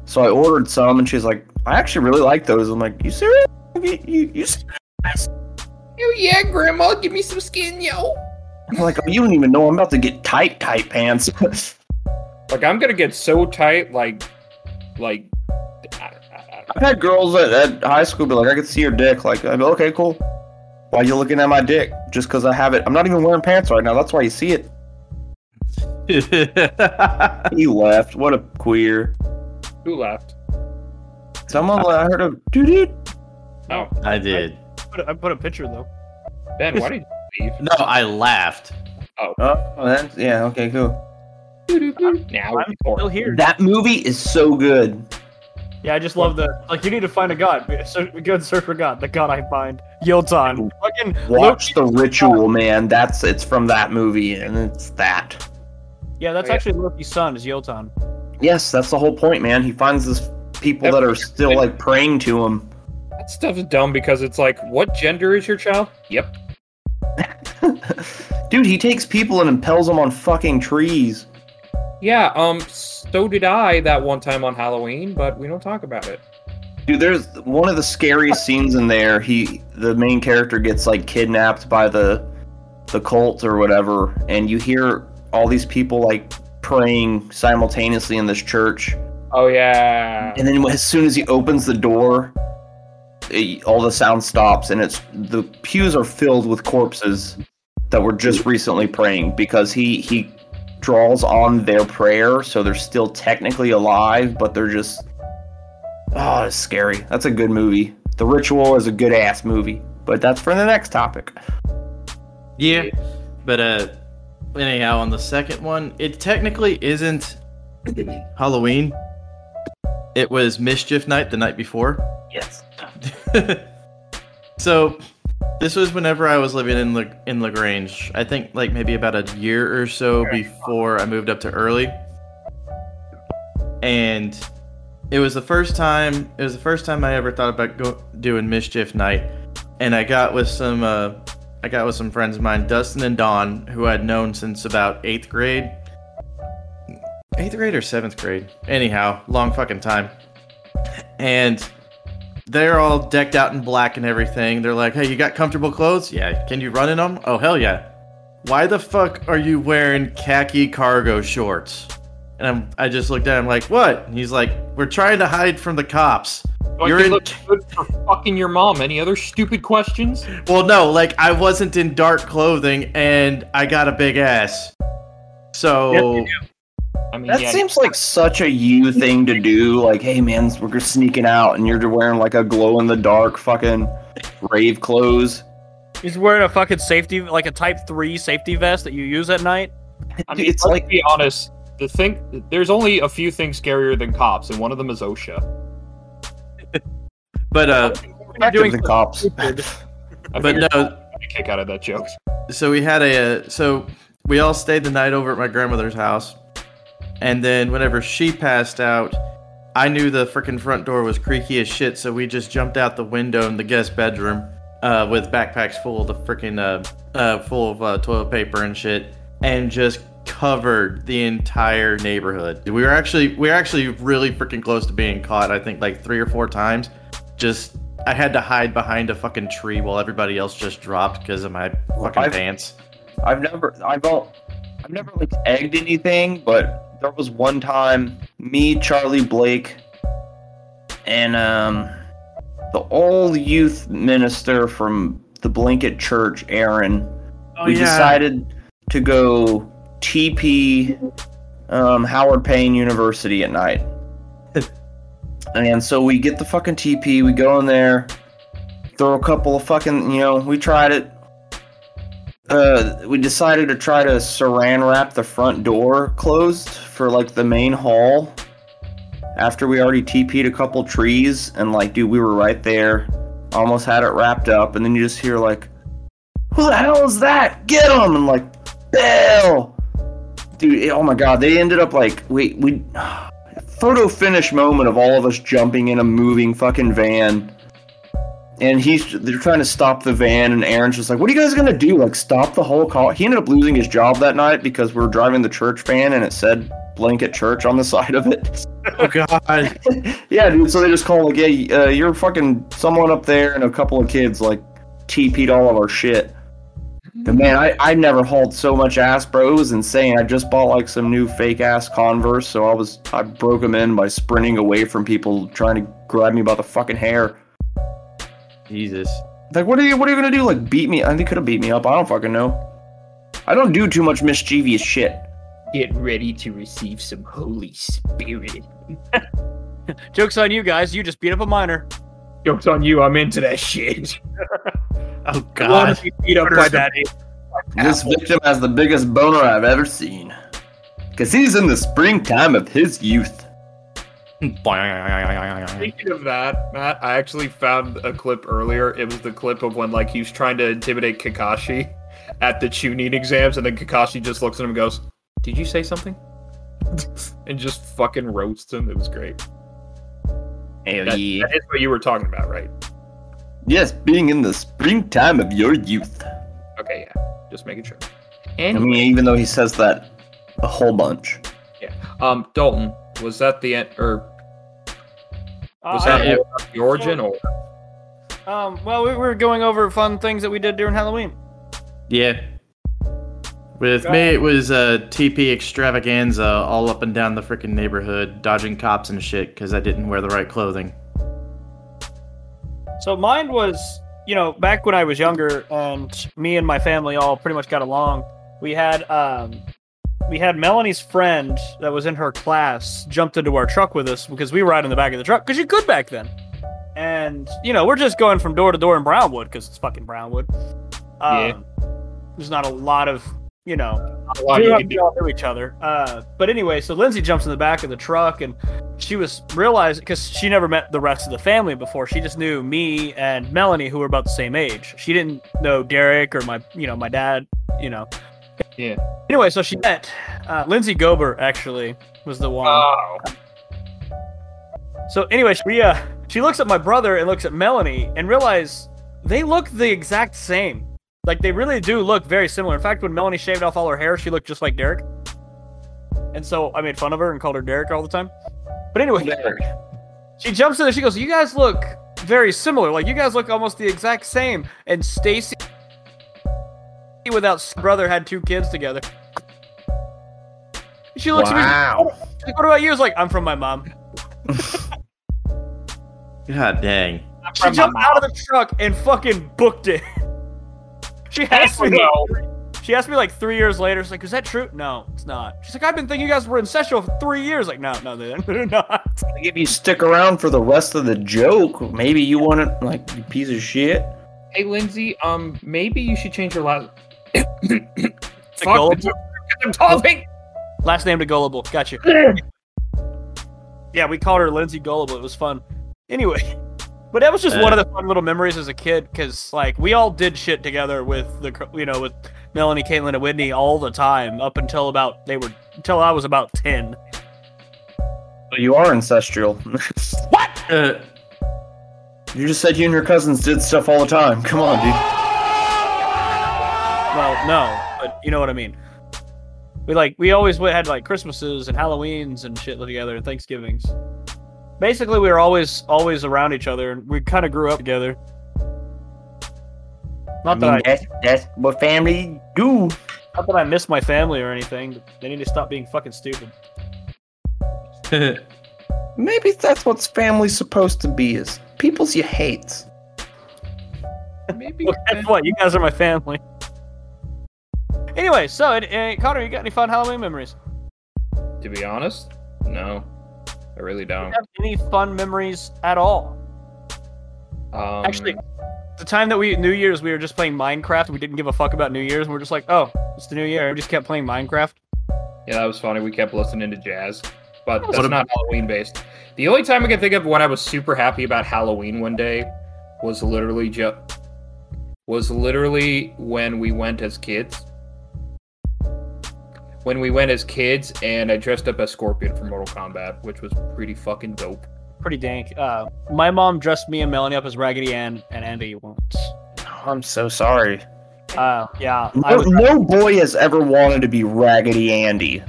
So I ordered some, and she's like, "I actually really like those." I'm like, "You serious? You, you, you serious?" Oh yeah, grandma, give me some skin, yo. I'm like, oh, "You don't even know I'm about to get tight, tight pants." Like I'm gonna get so tight, like, like. I, I, I, I've had girls at, at high school be like, "I could see your dick." Like, I'm okay, cool. Why you looking at my dick? Just because I have it? I'm not even wearing pants right now. That's why you see it. He left. What a queer. who left? Someone I heard of. Dude, Oh, I did. Put a- I put a picture though. Ben, why did you leave? No, I laughed. Oh, Oh, that's yeah. Okay, cool. Now I'm still here. That movie is so good. Yeah, I just love the like. You need to find a god. So, good search for God. The god I find. Yilton. Fucking Watch Loki- the ritual, man. That's it's from that movie, and it's that. Yeah, that's Oh, yeah. actually Loki's son. Is Yilton. Yes, that's the whole point, man. He finds this people that are still like praying to him. That stuff is dumb because it's like, what gender is your child? Yep. Dude, he takes people and impels them on fucking trees. Yeah, um, so did I that one time on Halloween, but we don't talk about it. Dude, there's one of the scariest scenes in there. He, the main character, gets like kidnapped by the the cult or whatever, and you hear all these people like praying simultaneously in this church. Oh yeah. And then as soon as he opens the door, it- all the sound stops, and it's the pews are filled with corpses that were just recently praying because he he draws on their prayer, so they're still technically alive, but they're just oh, it's scary. That's a good movie. The Ritual is a good ass movie, but that's for the next topic. Yeah, but uh, anyhow, on the second one, it technically isn't Halloween. It was Mischief Night the night before. Yes. so, this was whenever I was living in La- in Lagrange. I think like maybe about a year or so before I moved up to Early, and it was the first time. It was the first time I ever thought about go- doing Mischief Night, and I got with some. Uh, I got with some friends of mine, Dustin and Don, who I'd known since about eighth grade. Eighth grade or seventh grade? Anyhow, long fucking time. And they're all decked out in black and everything. They're like, "Hey, you got comfortable clothes? Yeah. Can you run in them? Oh hell yeah. Why the fuck are you wearing khaki cargo shorts?" And I'm, I just looked at him like, "What?" And he's like, "We're trying to hide from the cops." Like, You're you in- look good for fucking your mom. Any other stupid questions? Well, no, like I wasn't in dark clothing and I got a big ass. So I mean, That yeah, seems like such a you thing to do. Like, hey man, we're just sneaking out, and you're wearing like a glow in the dark fucking rave clothes. He's wearing a fucking safety, like a Type Three safety vest that you use at night. I mean, it's let's like be honest. The thing, there's only a few things scarier than cops, and one of them is OSHA. but uh You're doing the cops. I but figured no I'd a kick out of that joke. so we had a uh, so we all stayed the night over at my grandmother's house. And then whenever she passed out, I knew the freaking front door was creaky as shit, so we just jumped out the window in the guest bedroom uh, with backpacks full of the freaking uh, uh, full of uh, toilet paper and shit, and just covered the entire neighborhood. We were actually we were actually really freaking close to being caught. I think like three or four times. Just I had to hide behind a fucking tree while everybody else just dropped because of my fucking I've- pants. I've never, I've, all, I've never like egged anything, but there was one time me, Charlie Blake, and um, the old youth minister from the Blanket Church, Aaron. Oh, we decided to go TP um, Howard Payne University at night. and so we get the fucking TP, we go in there, throw a couple of fucking, you know, we tried it. Uh, we decided to try to saran wrap the front door closed for like the main hall. After we already TP'd a couple trees, and like, dude, we were right there, almost had it wrapped up, and then you just hear like, "Who the hell is that? Get him!" And like, Bill, dude, oh my god, they ended up like, wait, we photo finish moment of all of us jumping in a moving fucking van. And he's they're trying to stop the van, and Aaron's just like, "What are you guys gonna do? Like, stop the whole call?" He ended up losing his job that night because we were driving the church van, and it said "Blanket Church" on the side of it. Oh god. yeah, dude. So they just call like, "Yeah, uh, you're fucking someone up there, and a couple of kids like TP'd all of our shit." But man, I, I never hauled so much ass, bro. It was insane. I just bought like some new fake ass Converse, so I was I broke them in by sprinting away from people trying to grab me by the fucking hair. Jesus. Like, what are you what are you gonna do? Like, beat me? I think could have beat me up. I don't fucking know. I don't do too much mischievous shit. Get ready to receive some Holy Spirit. Joke's on you guys. You just beat up a minor. Joke's on you. I'm into that shit. Oh god. be beat up by the This victim has the biggest boner I've ever seen. Cause he's in the springtime of his youth. Speaking of that, Matt, I actually found a clip earlier. It was the clip of when like he was trying to intimidate Kakashi at the Chunin exams, and then Kakashi just looks at him and goes, "Did you say something?" and just fucking roasts him. It was great. Hell That, yeah. that is what you were talking about, right? Yes, being in the springtime of your youth. Okay, yeah. Just making sure. I mean, even though he says that a whole bunch. Yeah. Um, Dalton, was that the end, or was Uh, that yeah. the origin, or um, well, we were going over fun things that we did during Halloween. Yeah. With me, it was a TP extravaganza all up and down the freaking neighborhood, dodging cops and shit because I didn't wear the right clothing. So mine was, you know, back when I was younger, and me and my family all pretty much got along. We had, um, we had Melanie's friend that was in her class jumped into our truck with us because we were right in the back of the truck because you could back then. And you know, we're just going from door to door in Brownwood because it's fucking Brownwood. Um, Yeah. There's not a lot of, you know, a lot we you all, can we do? all knew each other. Uh, but anyway, so Lindsay jumps in the back of the truck, and she was realized because she never met the rest of the family before. She just knew me and Melanie, who were about the same age. She didn't know Derek or my, you know, my dad. You know. Yeah. Anyway, so she met uh, Lindsay Gober. Actually, was the one. Oh, So anyway, she uh, she looks at my brother and looks at Melanie and realize they look the exact same. Like they really do look very similar. In fact, when Melanie shaved off all her hair, she looked just like Derek. And so I made fun of her and called her Derek all the time. But anyway, she jumps in there. She goes, "You guys look very similar. Like you guys look almost the exact same." And Stacy, without brother, had two kids together. She looks at me. Like, what about you? I was like, I'm from my mom. God dang. She jumped out of the truck and fucking booked it. she asked me. She asked me like three years later. She's like, "Is that true?" No, it's not. She's like, "I've been thinking you guys were incestual for three years." Like, no, no, they're they're not. If you stick around for the rest of the joke, maybe you want to, like, you piece of shit. Hey, Lindsay. Um, maybe you should change your last. To Fuck, gullible. I'm coughing. Last name to gullible. Got you. yeah, we called her Lindsay Gullible. It was fun. Anyway, but that was just one of the fun little memories as a kid because like we all did shit together with the you know with Melanie, Caitlin, and Whitney all the time up until about they were until I was about ten. You are ancestral. Uh, you just said you and your cousins did stuff all the time. Come on, dude. Well, no, but you know what I mean. We like we always had like Christmases and Halloweens and shit together and Thanksgivings. Basically, we were always always around each other, and we kind of grew up together. I Not mean, that I, that's, that's what family do. Not that I miss my family or anything. But they need to stop being fucking stupid. Maybe that's what family's supposed to be is people's you hate. Maybe. Well, guess what? You guys are my family. Anyway, so uh, Connor, you got any fun Halloween memories? To be honest, no, I really Do don't. have any fun memories at all? Um, Actually, the time that we New Year's we were just playing Minecraft. We didn't give a fuck about New Year's. and we're just like, oh, it's the New Year. We just kept playing Minecraft. yeah, that was funny. We kept listening to jazz, but that's ab- not Halloween based. The only time I can think of when I was super happy about Halloween one day was literally just was literally when we went as kids. When we went as kids, and I dressed up as Scorpion for Mortal Kombat, which was pretty fucking dope. Pretty dank. Uh, my mom dressed me and Melanie up as Raggedy Ann and Andy once. Oh, I'm so sorry. Uh, yeah, No, was, no boy has ever wanted to be Raggedy Andy.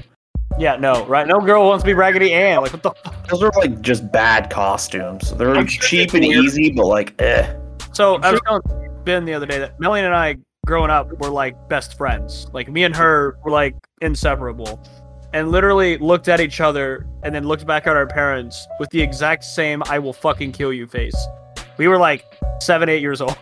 yeah, no, right? No girl wants to be Raggedy Ann. Like, what the? Fuck? Those are like just bad costumes. They're I'm sure cheap it's and weird. easy, but like, eh. So I'm I was telling Ben the other day that Melanie and I, growing up, we were like best friends. Like me and her were like inseparable, and literally looked at each other and then looked back at our parents with the exact same "I will fucking kill you" face. We were like seven, eight years old.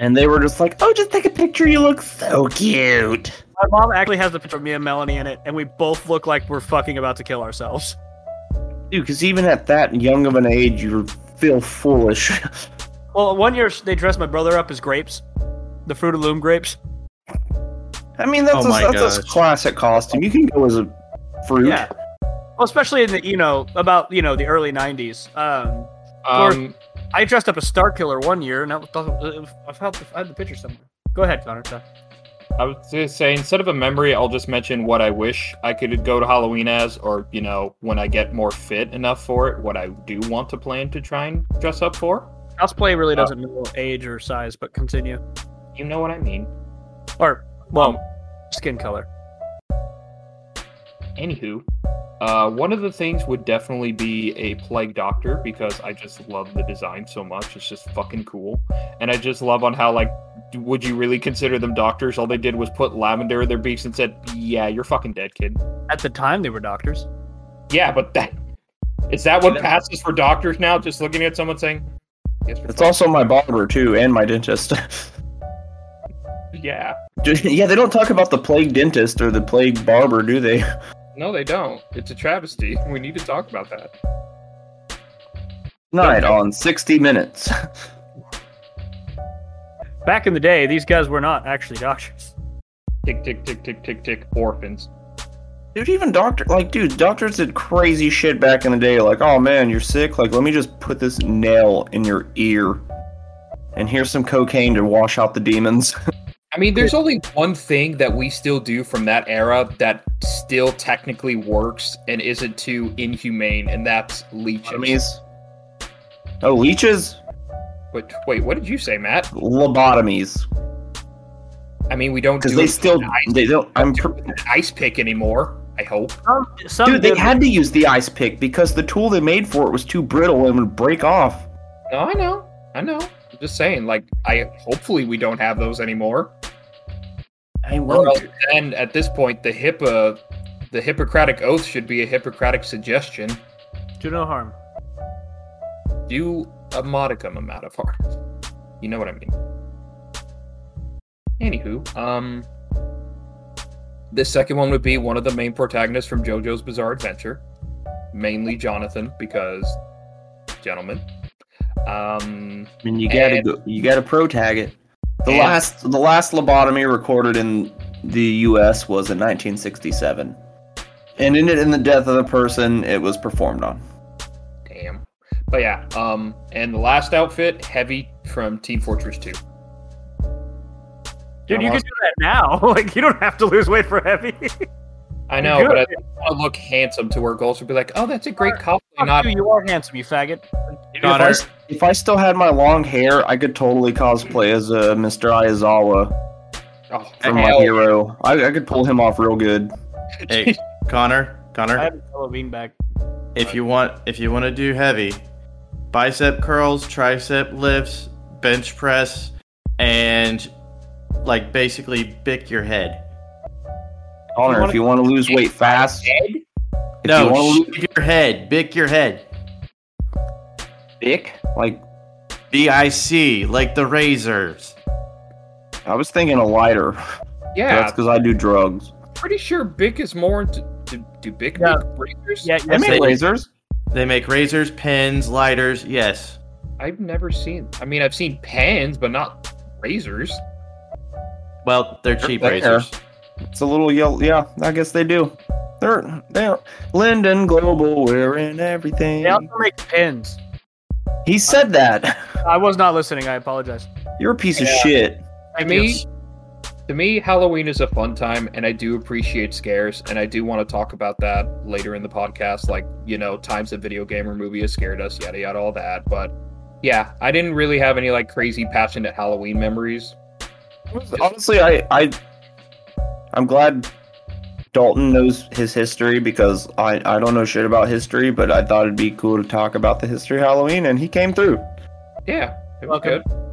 And they were just like, oh, just take a picture. You look so cute. My mom actually has a picture of me and Melanie in it, and we both look like we're fucking about to kill ourselves. Dude, because even at that young of an age, you feel foolish. Well, one year they dressed my brother up as grapes, the Fruit of Loom grapes. I mean, that's, Oh a, that's a classic costume. You can go as a fruit. Yeah. Well, especially in the you know about you know the early '90s. Um, Um, I dressed up as Star Killer one year, and I thought I've had the, I had the picture somewhere. Go ahead, Connor. sorry. I was gonna say instead of a memory, I'll just mention what I wish I could go to Halloween as, or you know, when I get more fit enough for it, what I do want to plan to try and dress up for. Cosplay really doesn't know age or size, but continue. You know what I mean. Or well, Um, skin color. Anywho, uh, one of the things would definitely be a plague doctor because I just love the design so much. It's just fucking cool, and I just love on how like, would you really consider them doctors? All they did was put lavender in their beaks and said, "Yeah, you're fucking dead, kid." At the time, they were doctors. Yeah, but that is that what passes for doctors now? Just looking at someone saying, "Yes, It's fucking- also my barber, too, and my dentist. yeah." yeah, they don't talk about the plague dentist or the plague barber, do they? No, they don't. It's a travesty. We need to talk about that. Night on 60 Minutes. Back in the day, these guys were not actually doctors. Tick, tick, tick, tick, tick, tick. Orphans. Dude, even doctor, like, dude, doctors did crazy shit back in the day. Like, oh man, you're sick. Like, let me just put this nail in your ear, and here's some cocaine to wash out the demons. I mean, there's only one thing that we still do from that era that still technically works and isn't too inhumane, and that's leeches. Lobotomies. Oh, leeches? But wait, what did you say, Matt? Lobotomies. I mean, we don't Because do they it still, ice, they don't. I'm. pr- with an ice pick anymore. I hope. Some, some Dude, they had to use the ice pick because the tool they made for it was too brittle and would break off. No, I know, I know. I'm just saying. Like, I hopefully we don't have those anymore. I Or wonder. else then at this point, the HIPAA, the Hippocratic oath should be a Hippocratic suggestion. do no harm. Do a modicum amount of harm. You know what I mean. Anywho, um, the second one would be one of the main protagonists from JoJo's Bizarre Adventure, mainly Jonathan, because gentlemen. Um, I mean, you gotta and- go, you gotta pro tag it. The And- last the last lobotomy recorded in the U.S. was in 1967, and in it in the death of the person it was performed on. damn. But yeah, um, and the last outfit, Heavy from Team Fortress 2. Dude, I'm you can do that now. like, you don't have to lose weight for heavy. I know, Good. but I want to look handsome to where girls would be like, "Oh, that's a great cosplay." Not you, you are handsome, you faggot. If I, s- if I still had my long hair, I could totally cosplay as uh, Mr. Aizawa oh, from My hell Hero. I, I could pull him off real good. Hey, Connor, Connor. I Connor, have a Halloween bag. if you want, if you want to do heavy, bicep curls, tricep lifts, bench press, and like basically bick your head. Connor, if you want to lose weight fast, if you no, want to lose shave your head, bick your head. dick, like B I C, like the razors. I was thinking a lighter. Yeah, That's because I do drugs. pretty sure Bic is more into. Do, do Bic Yeah. make razors? Yeah, I yes, make they- lasers. They make razors, pens, lighters. Yes. I've never seen. I mean, I've seen pens, but not razors. Well, they're cheap There. razors. It's a little yellow. Yeah, I guess they do. They're they're Linden Global wearing everything. they also make pins. He said that. I was not listening. I apologize. You're a piece of Yeah. shit. To Thank me, to me, Halloween is a fun time, and I do appreciate scares, and I do want to talk about that later in the podcast, like you know, times a video game or movie has scared us, yada yada, all that. But yeah, I didn't really have any like crazy passionate Halloween memories. Honestly, I I I'm glad Dalton knows his history because I I don't know shit about history, but I thought it'd be cool to talk about the history of Halloween, and he came through. Yeah, it was Welcome. good.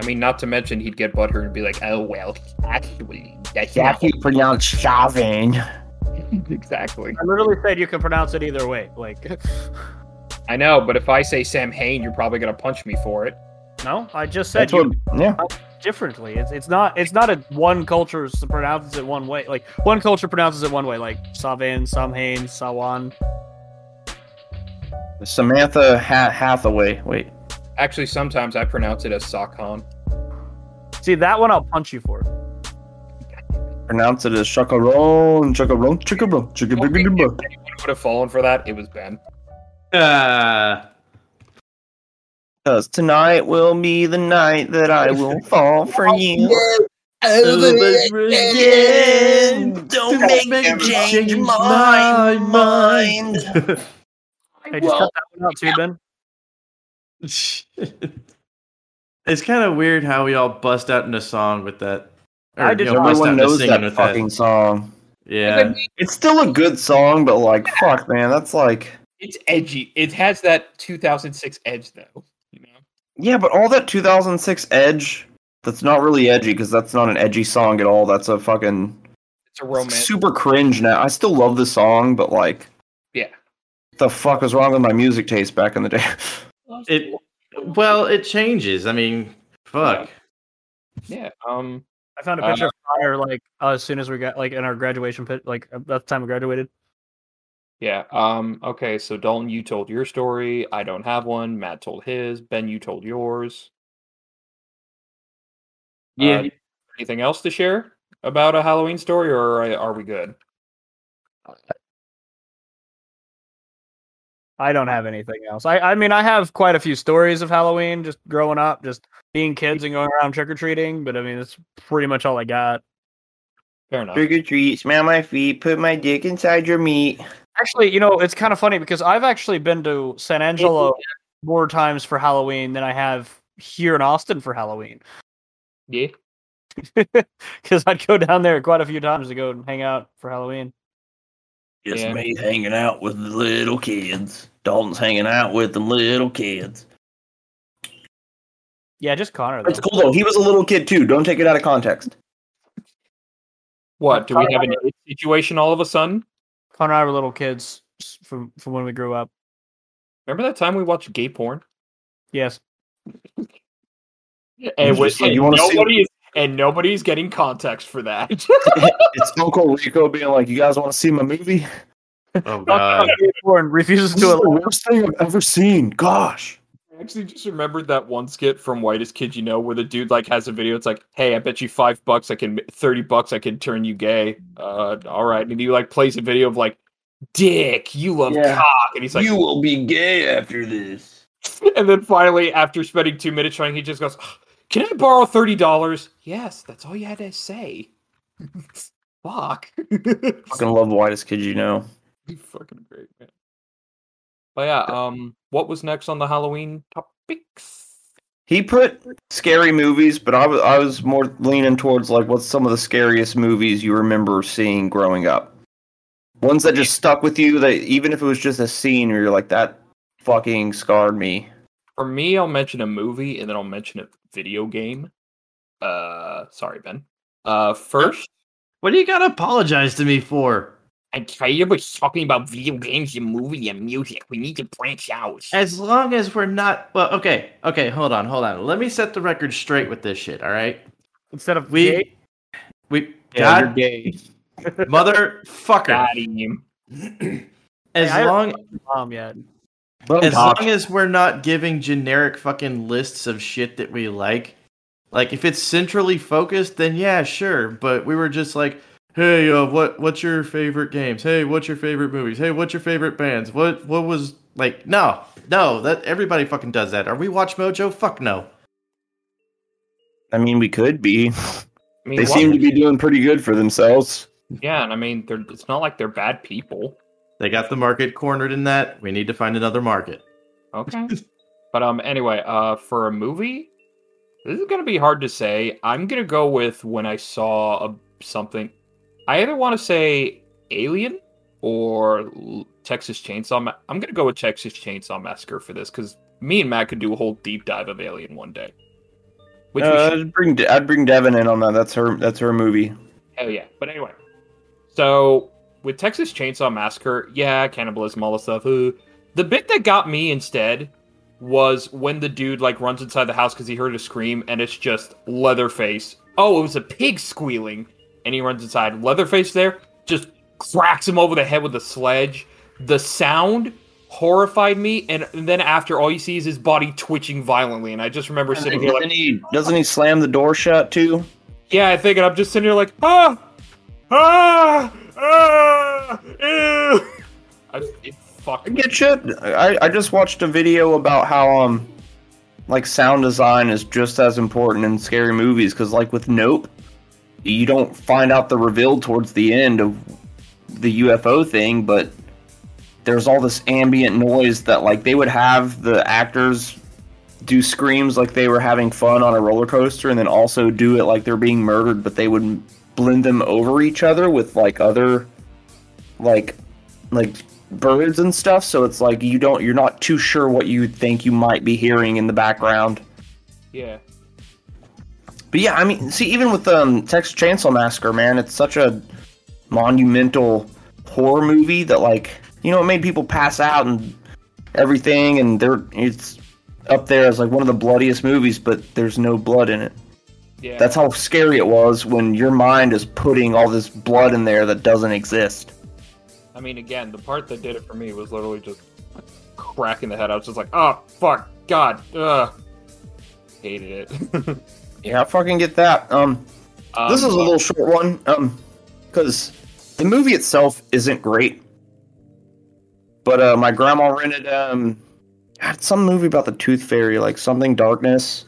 I mean, not to mention he'd get butthurt and be like, "Oh well, actually, that's Yeah, not he pronounced Shavin. exactly." I literally said you can pronounce it either way. Like, I know, but if I say Sam Hain, you're probably gonna punch me for it. no, I just said That's you what. Yeah. Differently. It's it's not it's not a one culture s- pronounces it one way. Like one culture pronounces it one way. Like Savin, Samhain, Sawan. Samantha ha- Hathaway. Wait. Actually, sometimes I pronounce it as Sakhan. See that one, I'll punch you for. Pronounce it as chacaron, chacaron, chacaron, If anyone would have fallen for that, it was Ben. Uh, Cause tonight will be the night that I will fall for you. Over again. Don't make make me me change change my my mind. Hey, just cut that one out too, Ben. it's kind of weird how we all bust out into song with that. I did you know, not. bust out Everyone knows that with fucking song. Yeah. It's still a good song, but like, fuck, man, that's like, It's edgy. It has that 2006 edge, though. You know, yeah, but all that 2006 Edge, that's not really edgy because that's not an edgy song at all. That's a fucking it's a it's super cringe now. I still love the song, but like, Yeah. the fuck was wrong with my music taste back in the day? It well, it changes. I mean, fuck. Yeah. Um. I found a Uh, picture of Fire like uh, as soon as we got like in our graduation pit, like at the time we graduated. Yeah. Um. Okay. So Dalton, you told your story. I don't have one. Matt told his. Ben, you told yours. Yeah. Uh, anything else to share about a Halloween story, or are, are we good? I don't have anything else. I I mean I have quite a few stories of Halloween just growing up, just being kids and going around trick or treating, but I mean that's pretty much all I got. Fair enough. Trick or treat, smell my feet, put my dick inside your meat. Actually, you know, it's kind of funny because I've actually been to San Angelo more times for Halloween than I have here in Austin for Halloween. Yeah. Because I'd go down there quite a few times to go and hang out for Halloween. It's Yeah. me hanging out with the little kids. Dalton's hanging out with the little kids. Yeah, just Connor That's though. cool though. He was a little kid too. Don't take it out of context. What? Do we have uh, an situation all of a sudden? Connor and I were little kids from from when we grew up. Remember that time we watched gay porn? Yes. And, You we- just and you see- nobody is and nobody's getting context for that. it's Uncle Rico being like, "You guys want to see my movie?" Oh god. Born refuses This is the worst thing I've ever seen. Gosh. I actually just remembered that one skit from Whitest Kid You Know where the dude like has a video. It's like, hey, I bet you five bucks I can thirty bucks I can turn you gay. Uh, all right, and he like plays a video of like, Dick, you love Yeah. cock, and he's like, you will be gay after this. and then finally after spending two minutes trying, he just goes, can I borrow thirty dollars? Yes, that's all you had to say. Fuck. Fucking love whitest kid you know. Be fucking great, man. But yeah, um, what was next on the Halloween topics? He put scary movies, but I was I was more leaning towards like what's some of the scariest movies you remember seeing growing up. Ones that just stuck with you that even if it was just a scene where you're like that fucking scarred me. For me, I'll mention a movie and then I'll mention a video game. Uh, sorry, Ben. Uh, first, What do you gotta apologize to me for? I'm tired of talking about video games and movie and music. We need to branch out. As long as we're not well, okay, okay, hold on, hold on. Let me set the record straight with this shit, all right? Instead of We gay, we Yeah, God, you're gay. motherfucker. Got. As Hey, long mom yet. as long as we're not giving generic fucking lists of shit that we like. Like if it's centrally focused, then yeah, sure. But we were just like, hey, uh, what what's your favorite games? Hey, what's your favorite movies? Hey, what's your favorite bands? What what was like? No, no, that everybody fucking does that. Are we WatchMojo? Fuck no. I mean, we could be. I mean, They seem to be doing pretty good for themselves. Yeah, and I mean, they're, it's not like they're bad people. They got the market cornered in that. We need to find another market. Okay. but um, anyway, uh, for a movie, this is gonna be hard to say. I'm gonna go with when I saw a, something. I either want to say Alien or Texas Chainsaw. Ma- I'm gonna go with Texas Chainsaw Massacre for this because me and Matt could do a whole deep dive of Alien one day. Which Uh, should I'd bring De- I'd bring Devin in on that. That's her. That's her movie. Hell yeah. But anyway, so with Texas Chainsaw Massacre, yeah, cannibalism, all the stuff. uh, the bit that got me instead was when the dude like runs inside the house because he heard a scream and it's just Leatherface. Oh, it was a pig squealing, and he runs inside. Leatherface there just cracks him over the head with a sledge. The sound horrified me, and, and then after all you see is his body twitching violently, and I just remember sitting here like. Doesn't he? Doesn't he slam the door shut too? Yeah, I think, and I'm just sitting here like, ah, ah, ah, ew. I, it fucked I get shit. I, I just watched a video about how um like sound design is just as important in scary movies because like with Nope, you don't find out the reveal towards the end of the UFO thing, but there's all this ambient noise that like they would have the actors do screams like they were having fun on a roller coaster and then also do it like they're being murdered but they would blend them over each other with like other like like birds and stuff. So it's like you don't you're not too sure what you think you might be hearing in the background. Yeah, but yeah i mean see even with um texas chainsaw massacre man it's such a monumental horror movie that like you know it made people pass out and everything and there it's up there as like one of the bloodiest movies but there's no blood in it yeah. that's how scary it was when your mind is putting all this blood in there that doesn't exist I mean, again, the part that did it for me was literally just cracking the head. I was just like, oh fuck, God, ugh, hated it. yeah i fucking get that um Um, this is a little short one um because the movie itself isn't great but uh my grandma rented um had some movie about the tooth fairy like something darkness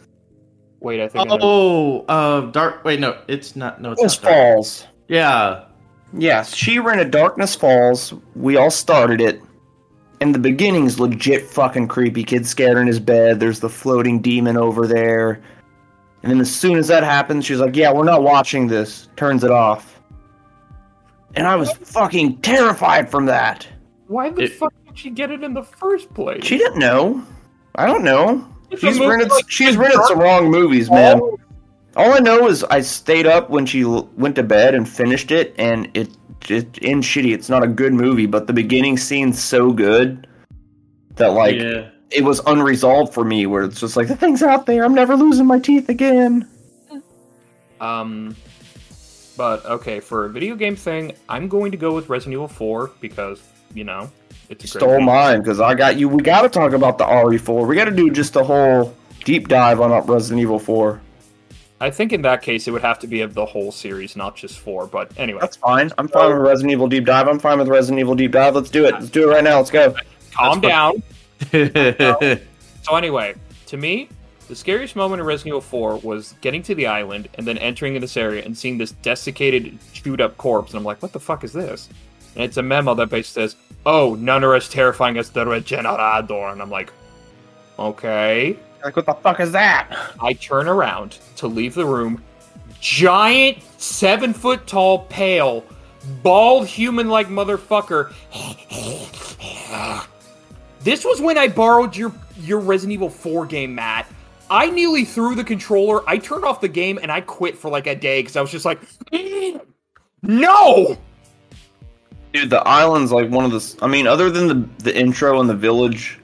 Wait, I think. I know. Oh, uh, dark. Wait, no, it's not. No, it's Darkness not. Dark. falls Yeah, yes she rented darkness falls we all started it and the beginning's legit fucking creepy kid scared in his bed there's the floating demon over there and then as soon as that happens she's like yeah we're not watching this turns it off and i was fucking terrified from that Why the It- fuck did she get it in the first place? She didn't know. I don't know. It's She's a rented. like She's rented Dark some wrong movies, man. Oh, All I know is I stayed up when she l- went to bed and finished it, and it it ends shitty. It's not a good movie, but the beginning scene's so good that like yeah. It was unresolved for me. Where it's just like the thing's out there. I'm never losing my teeth again. Um, but okay, for a video game thing, I'm going to go with Resident Evil 4 because you know it's a great Stole game. mine because I got you. We got to talk about the RE4. We got to do just a whole deep dive on Resident Evil 4. I think in that case it would have to be of the whole series, not just four. But anyway, That's fine. I'm fine with Resident Evil deep dive. I'm fine with Resident Evil deep dive. Let's do it. Let's do it right now. Let's go. calm That's down. yeah. So anyway, to me, the scariest moment in Resident Evil 4 was getting to the island and then entering in this area and seeing this desiccated, chewed up corpse, and I'm like, what the fuck is this? And it's a memo that basically says, "Oh, none are as terrifying as the Regenerator," and I'm like, okay. Like, what the fuck is that? I turn around to leave the room. Giant, seven foot tall, pale, bald human like motherfucker. this was when I borrowed your your Resident Evil 4 game, Matt. I nearly threw the controller. I turned off the game and I quit for like a day because I was just like, No! Dude, the island's like one of the. I mean, other than the the intro and the village,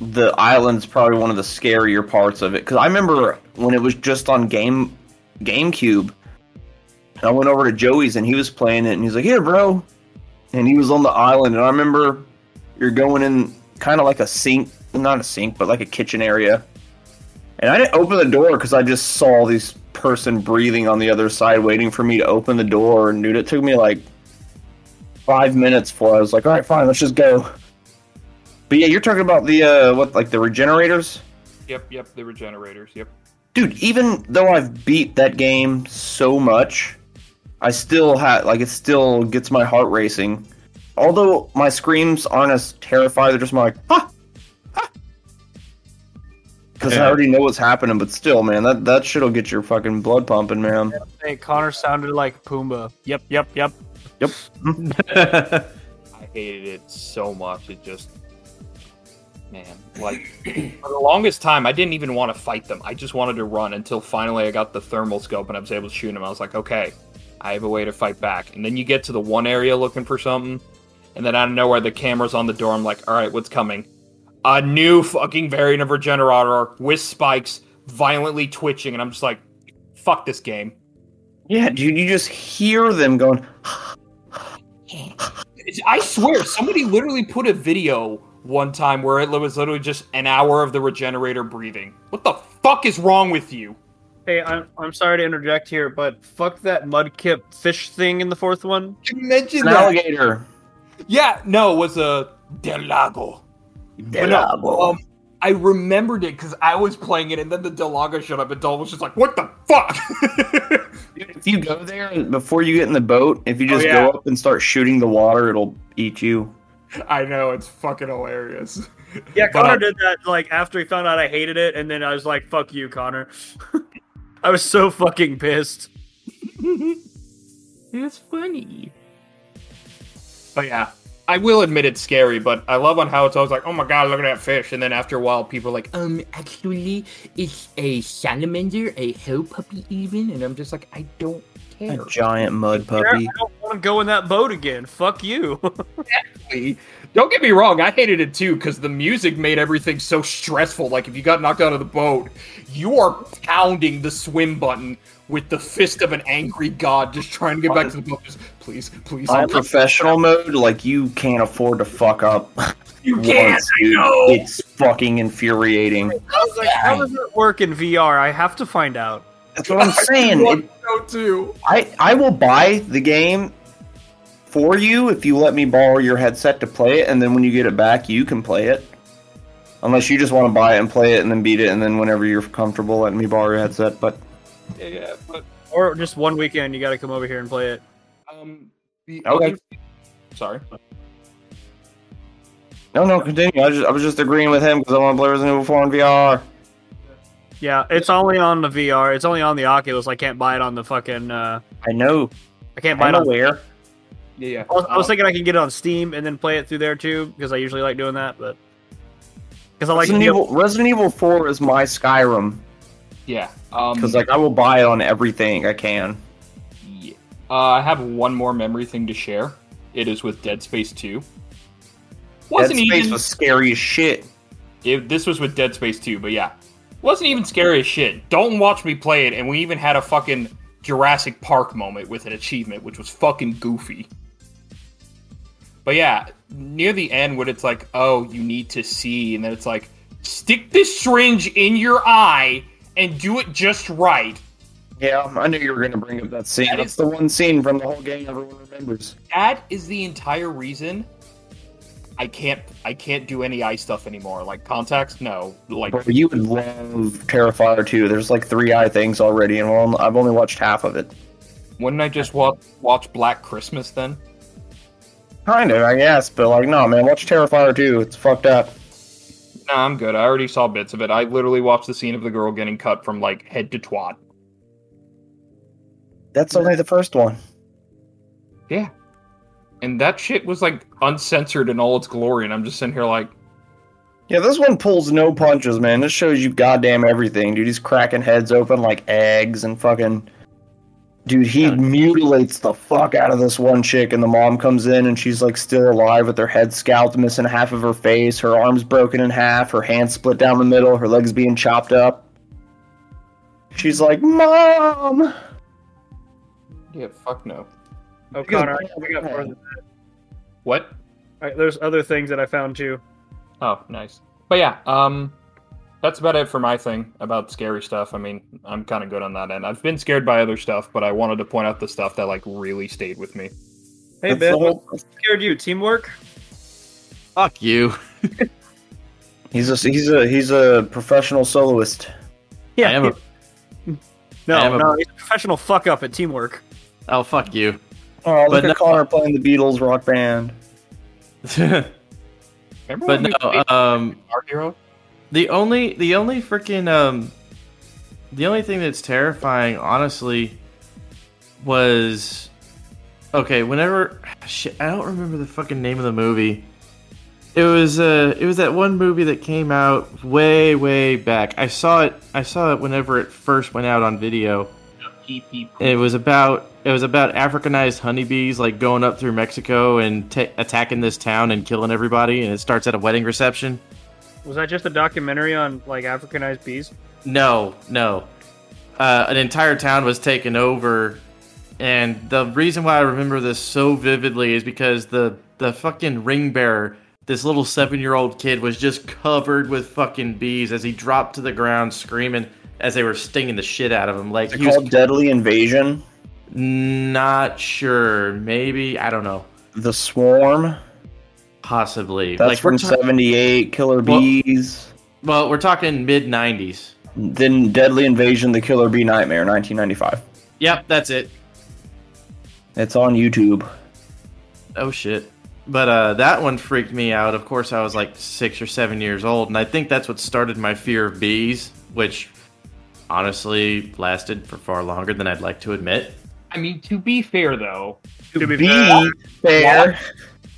the island's probably one of the scarier parts of it. Because I remember when it was just on game GameCube, I went over to Joey's and he was playing it, and he's like, "Here, bro," and he was on the island, and I remember you're going in kind of like a sink, not a sink, but like a kitchen area, and I didn't open the door because I just saw this person breathing on the other side, waiting for me to open the door, and dude, it took me like five minutes before I was like, all right, fine, let's just go. But yeah, you're talking about the uh, what, like the regenerators, Yep, yep, the regenerators. Yep. dude. Even though I've beat that game so much, I still had like it still gets my heart racing. Although my screams aren't as terrified, they're just more like, ah, because I already know what's happening. But still, man, that that shit'll get your fucking blood pumping, man. Hey, Connor sounded like Pumbaa. Yep, yep, yep, yep. I hated it so much. It just, man, like for the longest time, I didn't even want to fight them. I just wanted to run until finally I got the thermal scope and I was able to shoot them. I was like, okay, I have a way to fight back. And then you get to the one area looking for something, and then out of nowhere, the camera's on the door. I'm like, all right, what's coming? A new fucking variant of Regenerator with spikes, violently twitching, and I'm just like, fuck this game. Yeah, dude, you just hear them going. I swear, somebody literally put a video one time where it was literally just an hour of the regenerator breathing. What the fuck is wrong with you? Hey, I'm, I'm sorry to interject here, but fuck that mudkip fish thing in the fourth one. You mentioned An alligator. Yeah, no, it was a Del Lago. But no, um, I remembered it because I was playing it, and then the Del Lago showed up, and Dol was just like, "What the fuck?" If you go there before you get in the boat, if you just Oh, yeah. go up and start shooting the water, it'll eat you. I know it's fucking hilarious. Yeah, Connor uh, did that like after he found out I hated it, and then I was like, "Fuck you, Connor." I was so fucking pissed. It's funny. But yeah, I will admit it's scary, but I love on how it's always like, oh my god, look at that fish. And then after a while, people are like, um, actually, it's a salamander, a hell puppy even. And I'm just like, I don't care. A giant mud puppy. I don't want to go in that boat again. Fuck you. Don't get me wrong, I hated it too, because the music made everything so stressful. Like, if you got knocked out of the boat, you are pounding the swim button with the fist of an angry god, just trying to get back to the boat. Just, please, please. On I'm professional mode, like you can't afford to fuck up. you can't, I know. It's fucking infuriating. I was like, "How does it work in VR?" I have to find out. That's what I'm saying. I It, want to know too. I I will buy the game for you if you let me borrow your headset to play it, and then when you get it back, you can play it. Unless you just want to buy it and play it and then beat it, and then whenever you're comfortable, let me borrow your headset. But Yeah, yeah, but Or just one weekend, you got to come over here and play it. Um, the Okay. other- Sorry. no, no, continue. I, just, I was just agreeing with him because I want to play Resident Evil 4 in VR. Yeah, it's only on the VR. It's only on the Oculus. I can't buy it on the fucking. Uh, I know. I can't buy I'm it on. aware. Yeah, yeah. I was, I was Uh, thinking I can get it on Steam and then play it through there too, because I usually like doing that. But because I like Resident be able- Evil, Resident Evil 4 is my Skyrim yeah. Um, because like I will buy it on everything I can. Uh, I have one more memory thing to share. It is with Dead Space 2. Dead Wasn't Space even was scary as shit. it, this was with Dead Space 2, but yeah. Wasn't even scary as shit. Don't watch me play it, and we even had a fucking Jurassic Park moment with an achievement, which was fucking goofy. But yeah, near the end when it's like, oh, you need to see, and then it's like, stick this syringe in your eye and do it just right. Yeah, um, I knew you were going to bring up that scene. That That's is- the one scene from the whole game everyone remembers. that is the entire reason I can't I can't do any eye stuff anymore. Like contacts, no. Like Bro, you would love Terrifier 2. There's like three eye things already, and well, I've only watched half of it. wouldn't I just watch watch Black Christmas then? Kind of, I guess, but like, no, man, watch Terrifier 2. It's fucked up. No, I'm good. I already saw bits of it. I literally watched the scene of the girl getting cut from like head to twat. That's only the first one. Yeah. And that shit was like uncensored in all its glory, and I'm just sitting here like, Yeah, this one pulls no punches, man. This shows you goddamn everything, dude. He's cracking heads open like eggs and fucking. Dude, he Yeah. mutilates the fuck out of this one chick, and the mom comes in and she's like still alive with her head scalped, missing half of her face, her arms broken in half, her hands split down the middle, her legs being chopped up. She's like, Mom! Yeah, fuck no. Oh, Connor, I we got more than that. What? All right, there's other things that I found too. Oh, nice. But yeah, um, that's about it for my thing about scary stuff. I mean, I'm kind of good on that end. I've been scared by other stuff, but I wanted to point out the stuff that like really stayed with me. Hey, That's Ben, the whole- what scared you? Teamwork? Fuck you. He's a he's a he's a professional soloist. I am a, no, I am a- no, he's a professional fuck up at teamwork. Oh fuck you. Oh, look But at no- Connor playing the Beatles rock band. Remember but when no, um, Our Hero? the only the only freaking um, the only thing that's terrifying, honestly, was okay. Whenever shit, I don't remember the fucking name of the movie. It was uh, it was that one movie that came out way way back. I saw it. I saw it whenever it first went out on video. PP. It was about it was about Africanized honeybees like going up through Mexico and ta attacking this town and killing everybody. And it starts at a wedding reception. Was that just a documentary on like Africanized bees? No, no. Uh, an entire town was taken over, and the reason why I remember this so vividly is because the the fucking ring bearer, this little seven year old kid, was just covered with fucking bees as he dropped to the ground screaming as they were stinging the shit out of him. Like It's he was called Deadly Invasion. Not sure, maybe I don't know, The Swarm. possibly. That's like from we're ta- '78. Killer Well- Bees. well, we're talking mid '90s. Then Deadly Invasion: The Killer Bee Nightmare, 1995. Yep, that's it. It's on YouTube. Oh shit. But uh, that one freaked me out. Of course, I was like six or seven years old, and I think that's what started my fear of bees, which honestly lasted for far longer than I'd like to admit. I mean, to be fair though, To be Be fair, fair.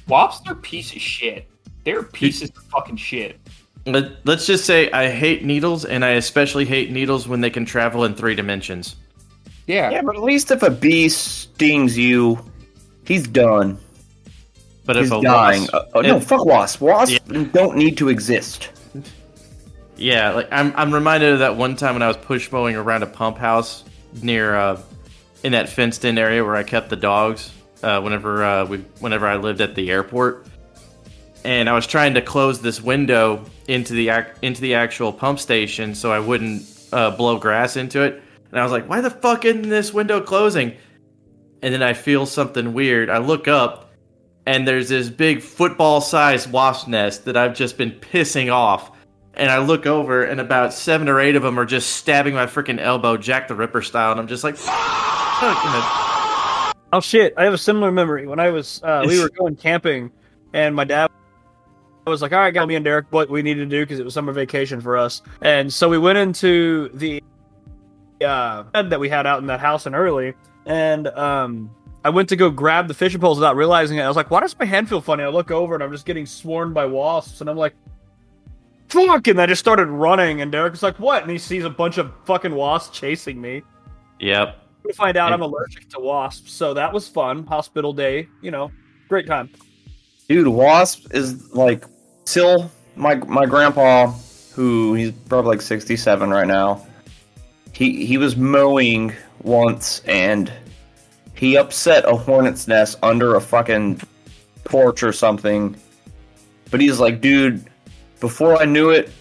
wasps are piece of shit. They're pieces of fucking shit. Let, let's just say I hate needles, and I especially hate needles when they can travel in three dimensions. Yeah. Yeah, but at least if a bee stings you, he's done. But He's if a dying. wasp, Uh, oh, no, if- fuck wasps. Wasps don't need to exist. Yeah, like I'm I'm reminded of that one time when I was push mowing around a pump house near uh in that fenced in area where I kept the dogs uh whenever uh we whenever I lived at the airport. And I was trying to close this window into the ac- into the actual pump station so I wouldn't uh, blow grass into it. And I was like, "Why the fuck isn't this window closing?" And then I feel something weird. I look up and there's this big football-sized wasp nest that I've just been pissing off and I look over, and about seven or eight of them are just stabbing my freaking elbow, Jack the Ripper style, and I'm just like, "Fuck!" Oh shit! I have a similar memory. When I was, uh, we were going camping, and my dad was like, "All right, got me and Derek, what we need to do because it was summer vacation for us." And so we went into the uh, bed that we had out in that house in early, and um, I went to go grab the fishing poles without realizing it. I was like, "Why does my hand feel funny?" I look over and I'm just getting swarmed by wasps, and I'm like. Fuck! And I just started running, and Derek was like, "What?" And he sees a bunch of fucking wasps chasing me. Yep. We find out Yeah. I'm allergic to wasps, so that was fun. Hospital day, you know, great time. Dude, wasp is like still my my grandpa, who he's probably like sixty seven right now. He he was mowing once and he upset a hornet's nest under a fucking porch or something. But he's like, dude, before I knew it,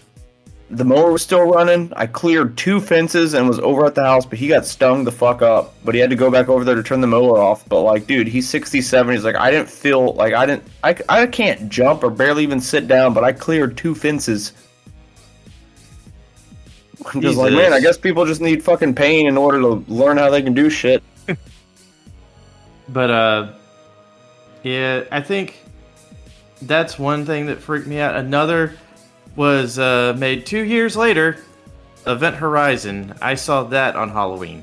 the mower was still running. I cleared two fences and was over at the house, but he got stung the fuck up. But he had to go back over there to turn the mower off. But like, dude, he's 67. He's like, I didn't feel like I didn't, I, I can't jump or barely even sit down, but I cleared two fences. I'm just like, man, I guess people just need fucking pain in order to learn how they can do shit. But uh, yeah, I think that's one thing that freaked me out. Another was uh, made two years later. Event Horizon. I saw that on Halloween,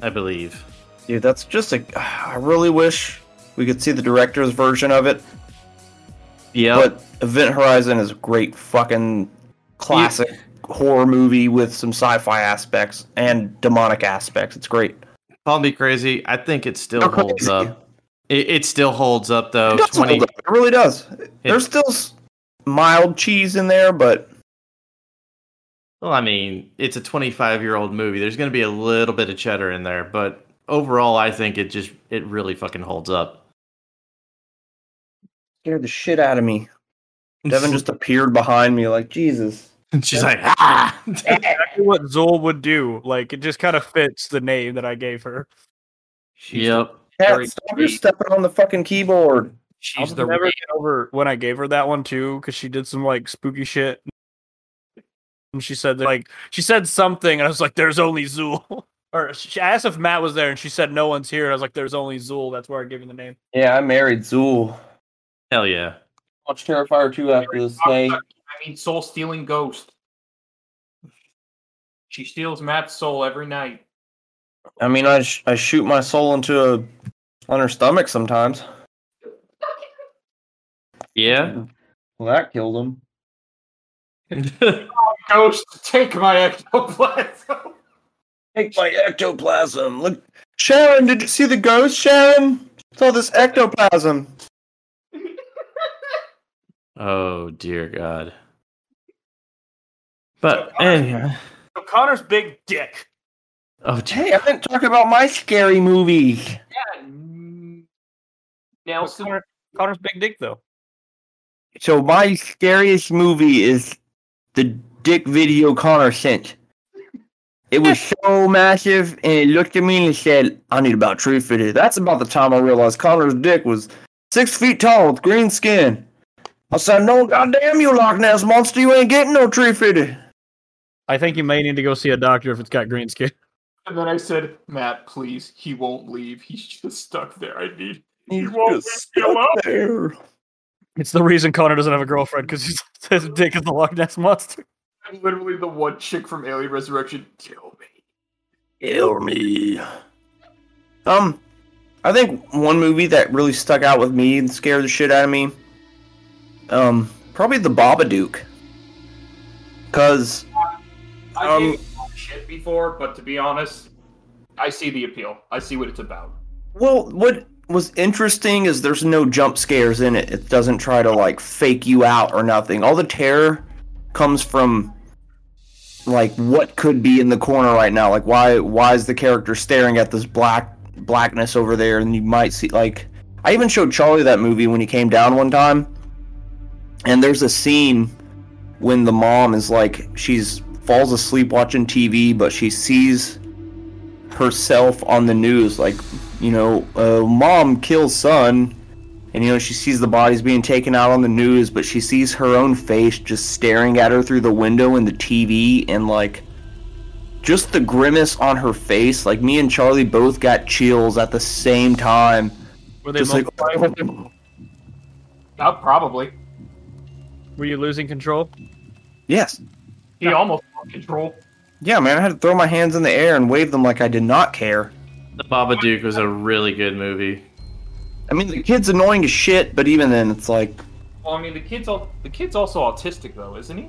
I believe. Dude, that's just a. I really wish we could see the director's version of it. Yeah. But Event Horizon is a great fucking classic horror movie with some sci-fi aspects and demonic aspects. It's great. Call me crazy. I think it still holds crazy. up. It, it still holds up though. It, does Twenty. hold up. it really does. There's still mild cheese in there, but Well, I mean, it's a 25 year old movie. There's going to be a little bit of cheddar in there, but overall, I think it just it really fucking holds up. scared the shit out of me. Devin just appeared behind me like Jesus. And She's like, ah. Exactly what Zuul would do. Like it just kind of fits the name that I gave her. yep. Cat, stop sweet. just stepping on the fucking keyboard. I'll She's the never get over when I gave her that one too, because she did some like spooky shit. And she said like she said something, and I was like, "There's only Zuul." or she asked if Matt was there, and she said no one's here. And I was like, "There's only Zuul." That's where I gave him the name. Yeah, I married Zuul. Hell yeah. Watch Terrifier 2 after this day. I mean, soul stealing ghost. She steals Matt's soul every night. I mean, I, sh- I shoot my soul into a on her stomach sometimes. Yeah. Well, that killed him. Ghost, take my ectoplasm. Take my ectoplasm. Look, Sharon, did you see the ghost, Sharon? Saw this ectoplasm. oh dear God. But anyway. So Connor's big dick. Oh, dear. Hey, I didn't talk about my scary movie. Yeah. Now, What's Connor, Connor's big dick though. So my scariest movie is the dick video Connor sent. It was so massive, and it looked at me and it said, "I need about tree fitted." That's about the time I realized Connor's dick was six feet tall with green skin. I said, "No, goddamn you, Loch Ness monster! You ain't getting no tree fitted." I think you may need to go see a doctor if it's got green skin. and then I said, Matt, please, he won't leave. He's just stuck there. I need. He's won't just leave me alone. stuck there. It's the reason Connor doesn't have a girlfriend because his dick is the Loch Ness monster. I'm literally the one chick from Alien Resurrection. Kill me. Kill me. Um, I think one movie that really stuck out with me and scared the shit out of me. Um, probably the Babadook. Cause I Um, gave it shit before, but to be honest, I see the appeal. I see what it's about. Well, what was interesting is there's no jump scares in it. It doesn't try to like fake you out or nothing. All the terror comes from like what could be in the corner right now. Like why why is the character staring at this black blackness over there and you might see like I even showed Charlie that movie when he came down one time. And there's a scene when the mom is like she's falls asleep watching TV but she sees herself on the news like you know uh, mom kills son and you know she sees the bodies being taken out on the news but she sees her own face just staring at her through the window in the tv and like just the grimace on her face like me and charlie both got chills at the same time Were they just like multiplying? Uh, probably. Were you losing control? yes He almost lost control. yeah man i had to throw my hands in the air and wave them like i did not care The Babadook was a really good movie. i mean the kid's annoying as shit but even then it's like Well, I mean, the kid's al- the kid's also autistic though, isn't he?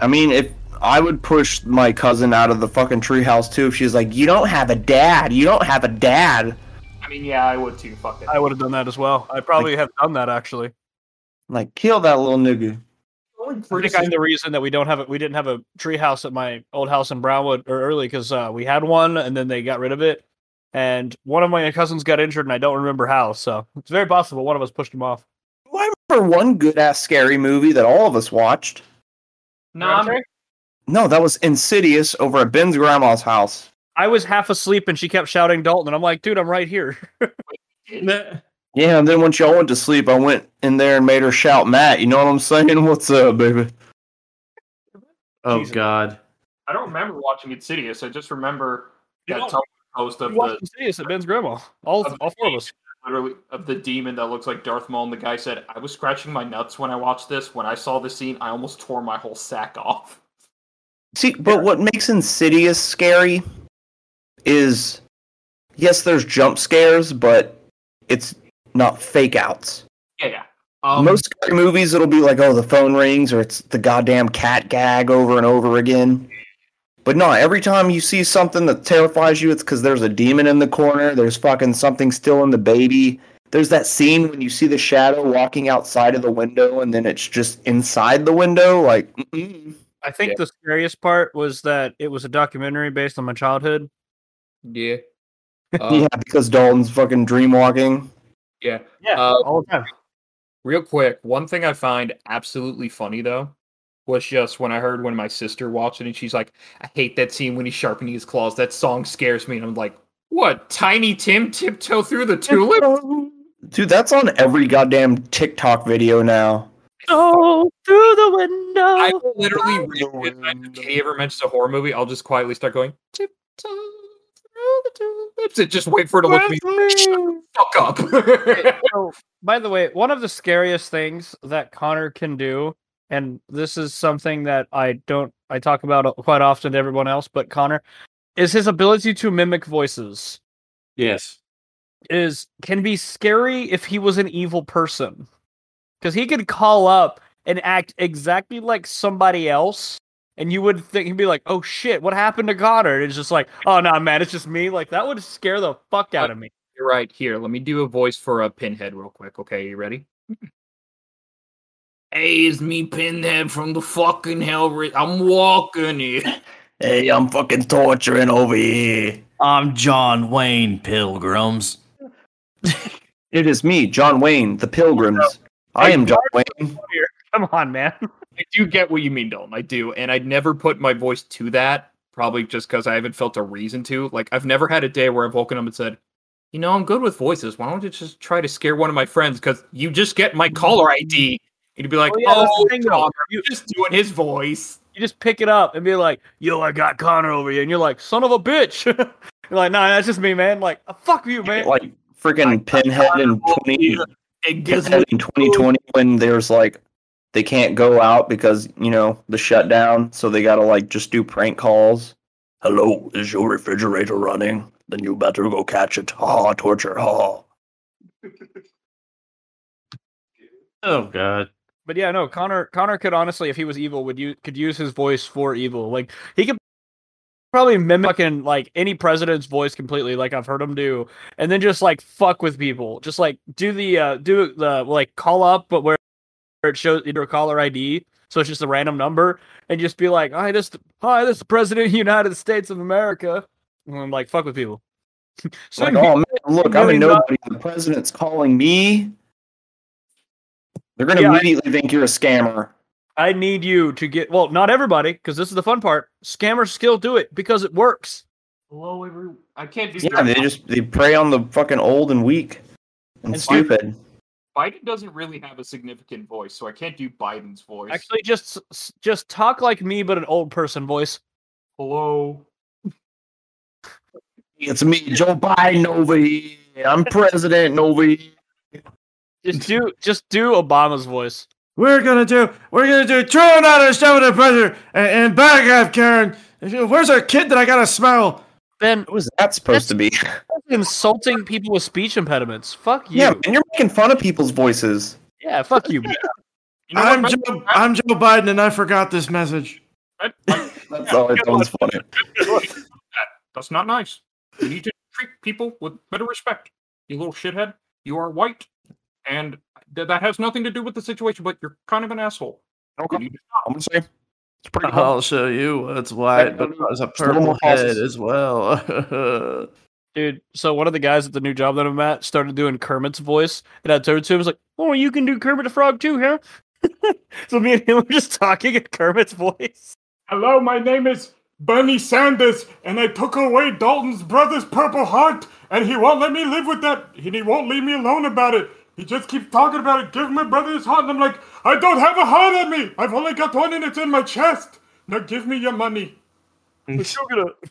I mean, if I would push my cousin out of the fucking treehouse too, if she's like, "You don't have a dad. You don't have a dad." I mean, yeah, I would too. Fuck it. I would have done that as well. I probably have done that actually. Like, kill that little nigga. Only I think I'm the reason that we don't have it. We didn't have a tree house at my old house in Brownwood or early because uh, we had one and then they got rid of it. And one of my cousins got injured and I don't remember how. So it's very possible one of us pushed him off. I remember one good ass scary movie that all of us watched. No, I'm, No, that was Insidious over at Ben's grandma's house. I was half asleep and she kept shouting Dalton. And I'm like, dude, I'm right here. Yeah, and then once y'all went to sleep, I went in there and made her shout, "Matt, you know what I'm saying? What's up, baby?" Oh Jesus. God. I don't remember watching Insidious. I just remember You that don't- post of the Insidious at Ben's grandma. All, all four of us. literally of the demon that looks like Darth Maul. And the guy said, "I was scratching my nuts when I watched this. When I saw the scene, I almost tore my whole sack off." See, but what makes Insidious scary is, yes, there's jump scares, but it's not fake outs. Yeah, yeah. Um, Most movies, it'll be like, oh, the phone rings, or it's the goddamn cat gag over and over again. But no, every time you see something that terrifies you, it's because there's a demon in the corner. There's fucking something still in the baby. There's that scene when you see the shadow walking outside of the window, and then it's just inside the window. Like, mm-mm. I think Yeah. the scariest part was that it was a documentary based on my childhood. Yeah. Uh, yeah, because Dalton's fucking dream walking. Yeah. Yeah, Uh, all the time. Real quick, one thing I find absolutely funny though was just when I heard when my sister watched it and she's like, I hate that scene when he's sharpening his claws. That song scares me. And I'm like, what? Tiny Tim tiptoe through the tulip? Dude, that's on every goddamn TikTok video now. Oh, through the window. I will literally read it. If Katie ever mentions a horror movie, I'll just quietly start going, tiptoe through the tulips. And just wait for it to look at me. Shut fuck up. so, by the way, one of the scariest things that Connor can do, and this is something that I don't I talk about quite often to everyone else, but Connor is his ability to mimic voices. Yes. Is can be scary if he was an evil person, because he could call up and act exactly like somebody else. And you would think he'd be like, "Oh shit, what happened to Connor?" And it's just like, "Oh no, man, it's just me." Like that would scare the fuck out of me. You're right. Here, let me do a voice for a pinhead real quick. Okay, you ready? Hey, it's me, Pinhead from the fucking hell. I'm walking here. Hey, I'm fucking torturing over here. I'm John Wayne Pilgrims. It is me, John Wayne, the Pilgrims. I am John Wayne. Come on, man. I do get what you mean, Dalton. I do, and I'd never put my voice to that. Probably just because I haven't felt a reason to. Like, I've never had a day where I've woken up and said, "You know, I'm good with voices. Why don't you just try to scare one of my friends? Because you just get my caller ID." You'd be like, Oh, yeah, "Oh, thing. Connor, You- you're just doing his voice." You just pick it up and be like, "Yo, I got Connor over here," and you're like, "Son of a bitch!" you're like, "Nah, that's just me, man." Like, "Uh, "Fuck you, man." Like freaking Pinhead in twenty And guess Pinhead in twenty twenty when there's like they can't go out because, you know, the shutdown, so they gotta like just do prank calls. Hello, is your refrigerator running? Then you better go catch it. Ha torture, ha. Oh god. But yeah, no, Connor. Connor could honestly, if he was evil, would you could use his voice for evil. Like he could probably mimic fucking, like any president's voice completely, like I've heard him do, and then just like fuck with people, just like do the uh do the like call up, but where where it shows your caller ID, so it's just a random number, and just be like, "Hi, this hi, this is the president of the United States of America," and I'm like, fuck with people. so Like, oh man, look, I'm a really not- nobody. The president's calling me. They're gonna Yeah, I- immediately think you're a scammer. I need you to get well, not everybody, because this is the fun part. Scammers still do it because it works. Hello, everyone. I can't do. Yeah, they just they prey on the fucking old and weak and And stupid. Biden doesn't really have a significant voice, so I can't do Biden's voice. Actually, just just talk like me, but an old person voice. hello. It's me, Joe Biden over here. I'm president over here. Just do just do Obama's voice. We're gonna do. We're gonna do. Throw him out of the with the president and, and back off, Karen. Where's our kid that I gotta smell? Ben, What was that supposed to be? insulting people with speech impediments. Fuck you. yeah, and you're making fun of people's voices. Yeah, fuck you. You know I'm what? Joe. I'm Joe Biden, and I forgot this message. I- I- That's always sounds funny. That's not nice. You need to treat people with better respect. You little shithead. You are white, and th- that has nothing to do with the situation. But you're kind of an asshole. Okay. need to stop. I'm gonna say it's pretty uh-huh. cool. I'll show you what's white, but there's a Just a little more purple head as well. Dude, so one of the guys at the new job that I'm at started doing Kermit's voice, and I turned to him and was like, Oh, you can do Kermit the Frog too, huh? so me and him were just talking in Kermit's voice. Hello, my name is Bernie Sanders, and I took away Dalton's brother's purple heart, and he won't let me live with that. And he won't leave me alone about it. He just keeps talking about it. Give my brother his heart, and I'm like, I don't have a heart on me. I've only got one, and it's in my chest. Now give me your money. Sugar. Mm.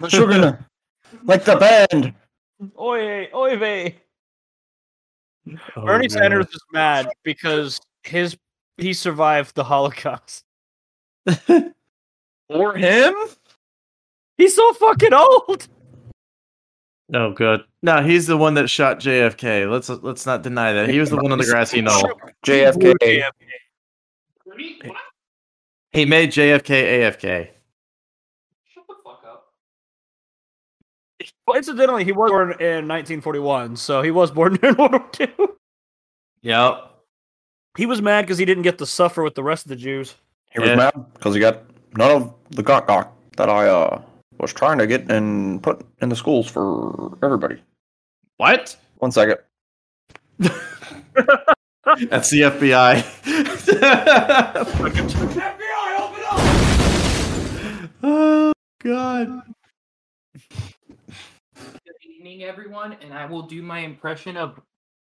But you're gonna like the band. Oy, oy vey. Oh, Bernie man. Sanders is mad because his he survived the Holocaust. Or him? He's so fucking old. Oh, good. No, he's the one that shot JFK. Let's let's not deny that. He was the one on the grassy knoll. JFK. He made JFK AFK. Shut the fuck up. Well, incidentally, he was born in 1941, so he was born during World War II. Yep. He was mad because he didn't get to suffer with the rest of the Jews. He was Yeah. mad because he got none of the gok gok that I uh was trying to get and put in the schools for everybody. What? One second. That's the FBI. FBI, open up! oh God. Good evening, everyone, and I will do my impression of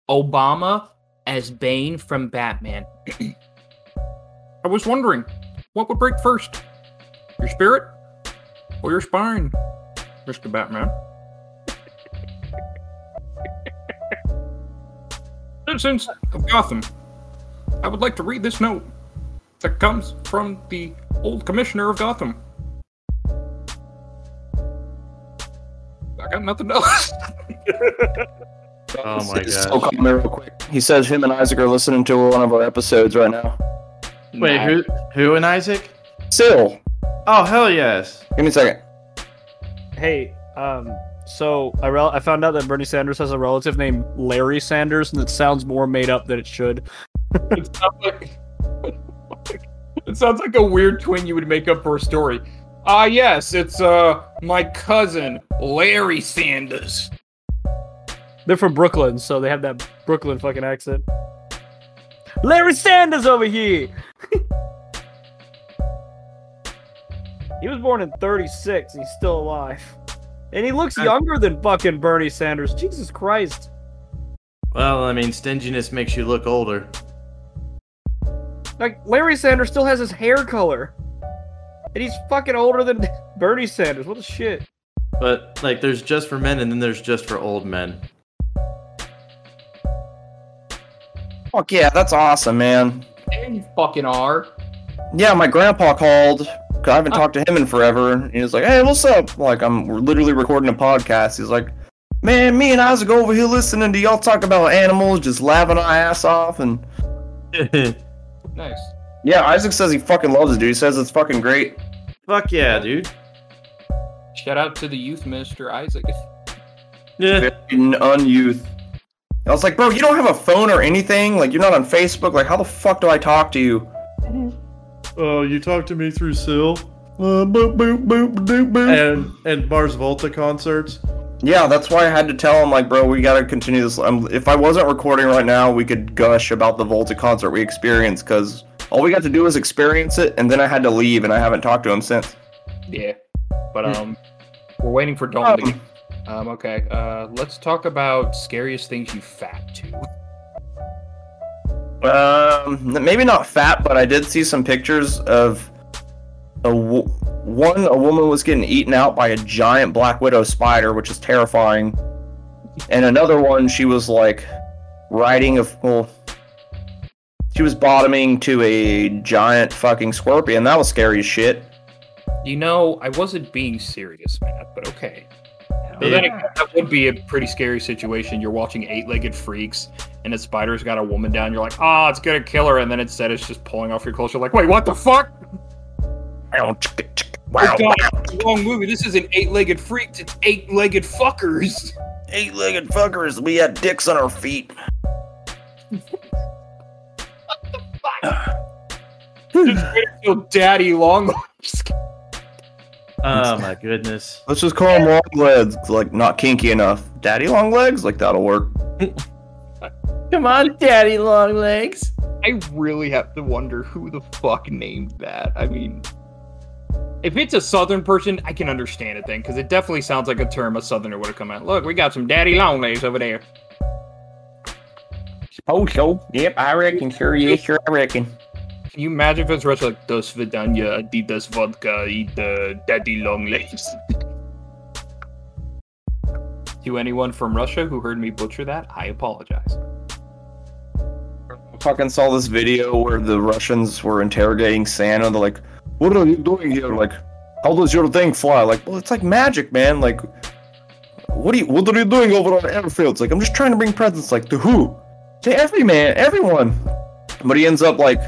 Obama as Bane from Batman. I was wondering, what would break first? Your spirit or your spine, Mr. Batman? Citizens of Gotham, I would like to read this note that comes from the old commissioner of Gotham. I got nothing else. Oh my So gosh. call me real quick. He says him and Isaac are listening to one of our episodes right now. Wait, who? Who and Isaac? Still, Oh hell yes. give me a second. Hey, um, so I rel- I found out that Bernie Sanders has a relative named Larry Sanders, and it sounds more made up than it should. It sounds like it sounds like a weird twin you would make up for a story. Ah, yes, it's uh my cousin Larry Sanders. They're from Brooklyn, so they have that Brooklyn fucking accent. Larry Sanders over here. he was born in 36. He's still alive, and he looks younger than fucking Bernie Sanders. Jesus Christ. Well, I mean, stinginess makes you look older. Like Larry Sanders still has his hair color, and he's fucking older than Bernie Sanders. What the shit? But like, there's just for men, and then there's just for old men. Fuck yeah, that's awesome, man. There you fucking are. Yeah, my grandpa called. 'Cause I haven't talked to him in forever. And he was like, "Hey, what's up?" Like, I'm literally recording a podcast. He's like, "Man, me and Isaac over here listening to y'all talk about animals, just laughing our ass off." And Nice. yeah, Isaac says he fucking loves it, dude. He says it's fucking great. Fuck yeah, dude. Shout out to the youth minister Isaac. Yeah. Unyouth. I was like, bro, you don't have a phone or anything. Like, you're not on Facebook. Like, how the fuck do I talk to you? Mm-hmm. Oh, you talk to me through Sil. Uh, boop, boop, boop, doop, boop. And and Mars Volta concerts. Yeah, that's why I had to tell him, like, bro, we gotta continue this. Um, if I wasn't recording right now, we could gush about the Volta concert we experienced, because all we got to do was experience it, and then I had to leave, and I haven't talked to him since. Yeah. But um we're waiting for Dalton to Um, get um okay. Uh let's talk about scariest things you fat to. Um, maybe not fat, but I did see some pictures of a w- one. A woman was getting eaten out by a giant black widow spider, which is terrifying. And another one, she was like riding a well, she was bottoming to a giant fucking scorpion. That was scary as shit. You know, I wasn't being serious, Matt, but okay. But Yeah. then again, that would be a pretty scary situation. You're watching eight-legged freaks, and a spider's got a woman down. You're like, "Ah, it's gonna kill her," and then instead it's just pulling off your clothes. You're like, "Wait, what the fuck? Wow, Oh god, it's the wrong movie. This is an eight-legged freak. It's eight-legged fuckers." eight-legged fuckers. We had dicks on our feet. Just wait until Daddy Long. Oh my goodness. Let's just call them long legs, like not kinky enough. Daddy long legs, like that'll work. Come on, Daddy Long Legs. I really have to wonder who the fuck named that. I mean, if it's a Southern person, I can understand it then, because it definitely sounds like a term a Southerner would have come out. Look, we got some daddy long legs over there. Oh, so yep, I reckon. Sure, yeah, sure, I reckon. Can you imagine if it's Russia like Dos Vidanya, Adidas vodka, eat the daddy long legs? to anyone from Russia who heard me butcher that, I apologize. I Fucking saw this video where the Russians were interrogating Santa. They're like, "What are you doing here? Like, how does your thing fly?" Like, well, it's like magic, man. Like, what are you? What are you doing over on airfields? Like, I'm just trying to bring presents. Like, to who? To every man, everyone. But he ends up like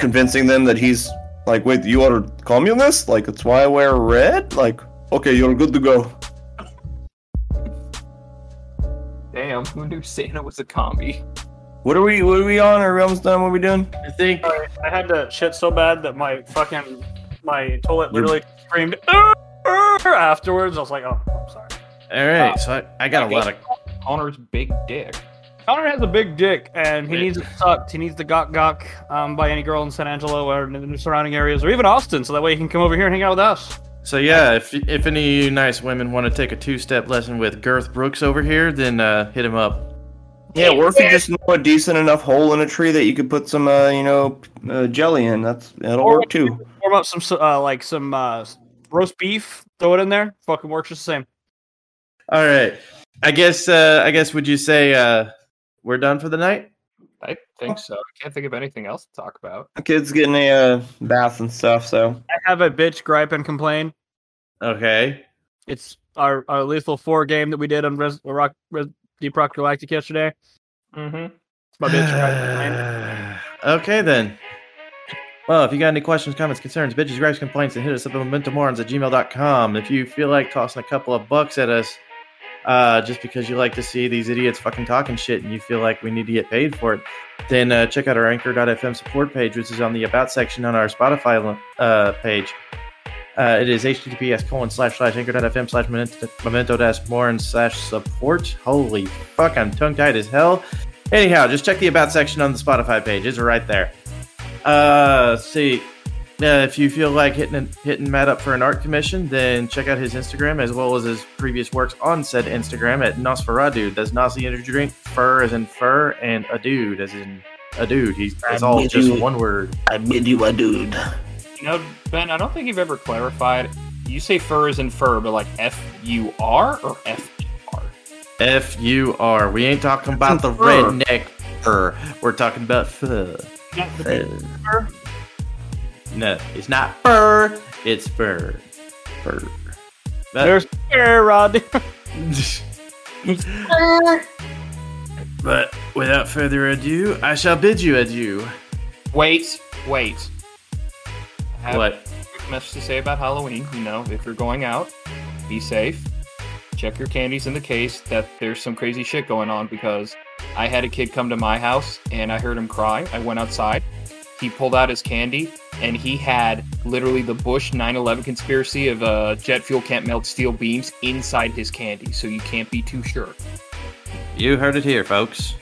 convincing them that he's like, wait, you are communist? Like, it's why I wear red? Like, okay, you're good to go. Damn, who knew Santa was a commie? What are we? What are we on? Are we almost done? What are we doing? I think I had to shit so bad that my fucking my toilet literally You're... screamed afterwards. I was like, oh, I'm sorry. All right, uh, so I, I got I a lot of Connor's big dick. Connor has a big dick, and he needs it sucked. He needs the gawk gawk um, by any girl in San Angelo or in the surrounding areas, or even Austin, so that way he can come over here and hang out with us. So yeah, if if any of you nice women want to take a two-step lesson with Girth Brooks over here, then uh, hit him up. Yeah, or if you just know a decent enough hole in a tree that you could put some, uh, you know, uh, jelly in, that's that'll Or- work too. Warm up some uh, like some uh, roast beef, throw it in there. Fucking works just the same. All right. I guess uh, I guess would you say uh, we're done for the night? I think so. I can't think of anything else to talk about. The kid's getting a uh, bath and stuff, so I have a bitch gripe and complain. Okay. It's our, our Lethal Four game that we did on Res, Rock, Res, Deep Rock Galactic yesterday. Mm-hmm. It's my bitch gripe and complain. okay then. Well, if you got any questions, comments, concerns, bitches, gripes, complaints, then hit us up at mementomorons at gmail.com. If you feel like tossing a couple of bucks at us, uh, just because you like to see these idiots fucking talking shit and you feel like we need to get paid for it, then uh, check out our anchor.fm support page, which is on the about section on our Spotify uh, page. Uh, it is https colon slash slash anchor.fm slash memento dash morons slash support. Holy fuck, I'm tongue tied as hell. Anyhow, just check the about section on the Spotify page. It's right there. Uh, see. Uh, if you feel like hitting hitting Matt up for an art commission, then check out his Instagram as well as his previous works on said Instagram at nosfuradude. That's Nazi energy drink, fur as in fur, and a dude as in a dude. He's it's I all just you- one word. I bid you a dude. You know, Ben, I don't think you've ever clarified. You say fur is in fur, but like F U R or F R? F U R. We ain't talking about the fur. redneck fur. We're talking about fur. Fur. No, it's not fur. It's fur. Fur. But- There's air, Rod. But without further ado, I shall bid you adieu. Wait, wait. I have What? a quick message to say about Halloween. You know, if you're going out, be safe. Check your candies in the case. That there's some crazy shit going on because I had a kid come to my house and I heard him cry. I went outside. He pulled out his candy and he had literally the Bush 9/11 conspiracy of uh, jet fuel can't melt steel beams inside his candy. So you can't be too sure. You heard it here, folks.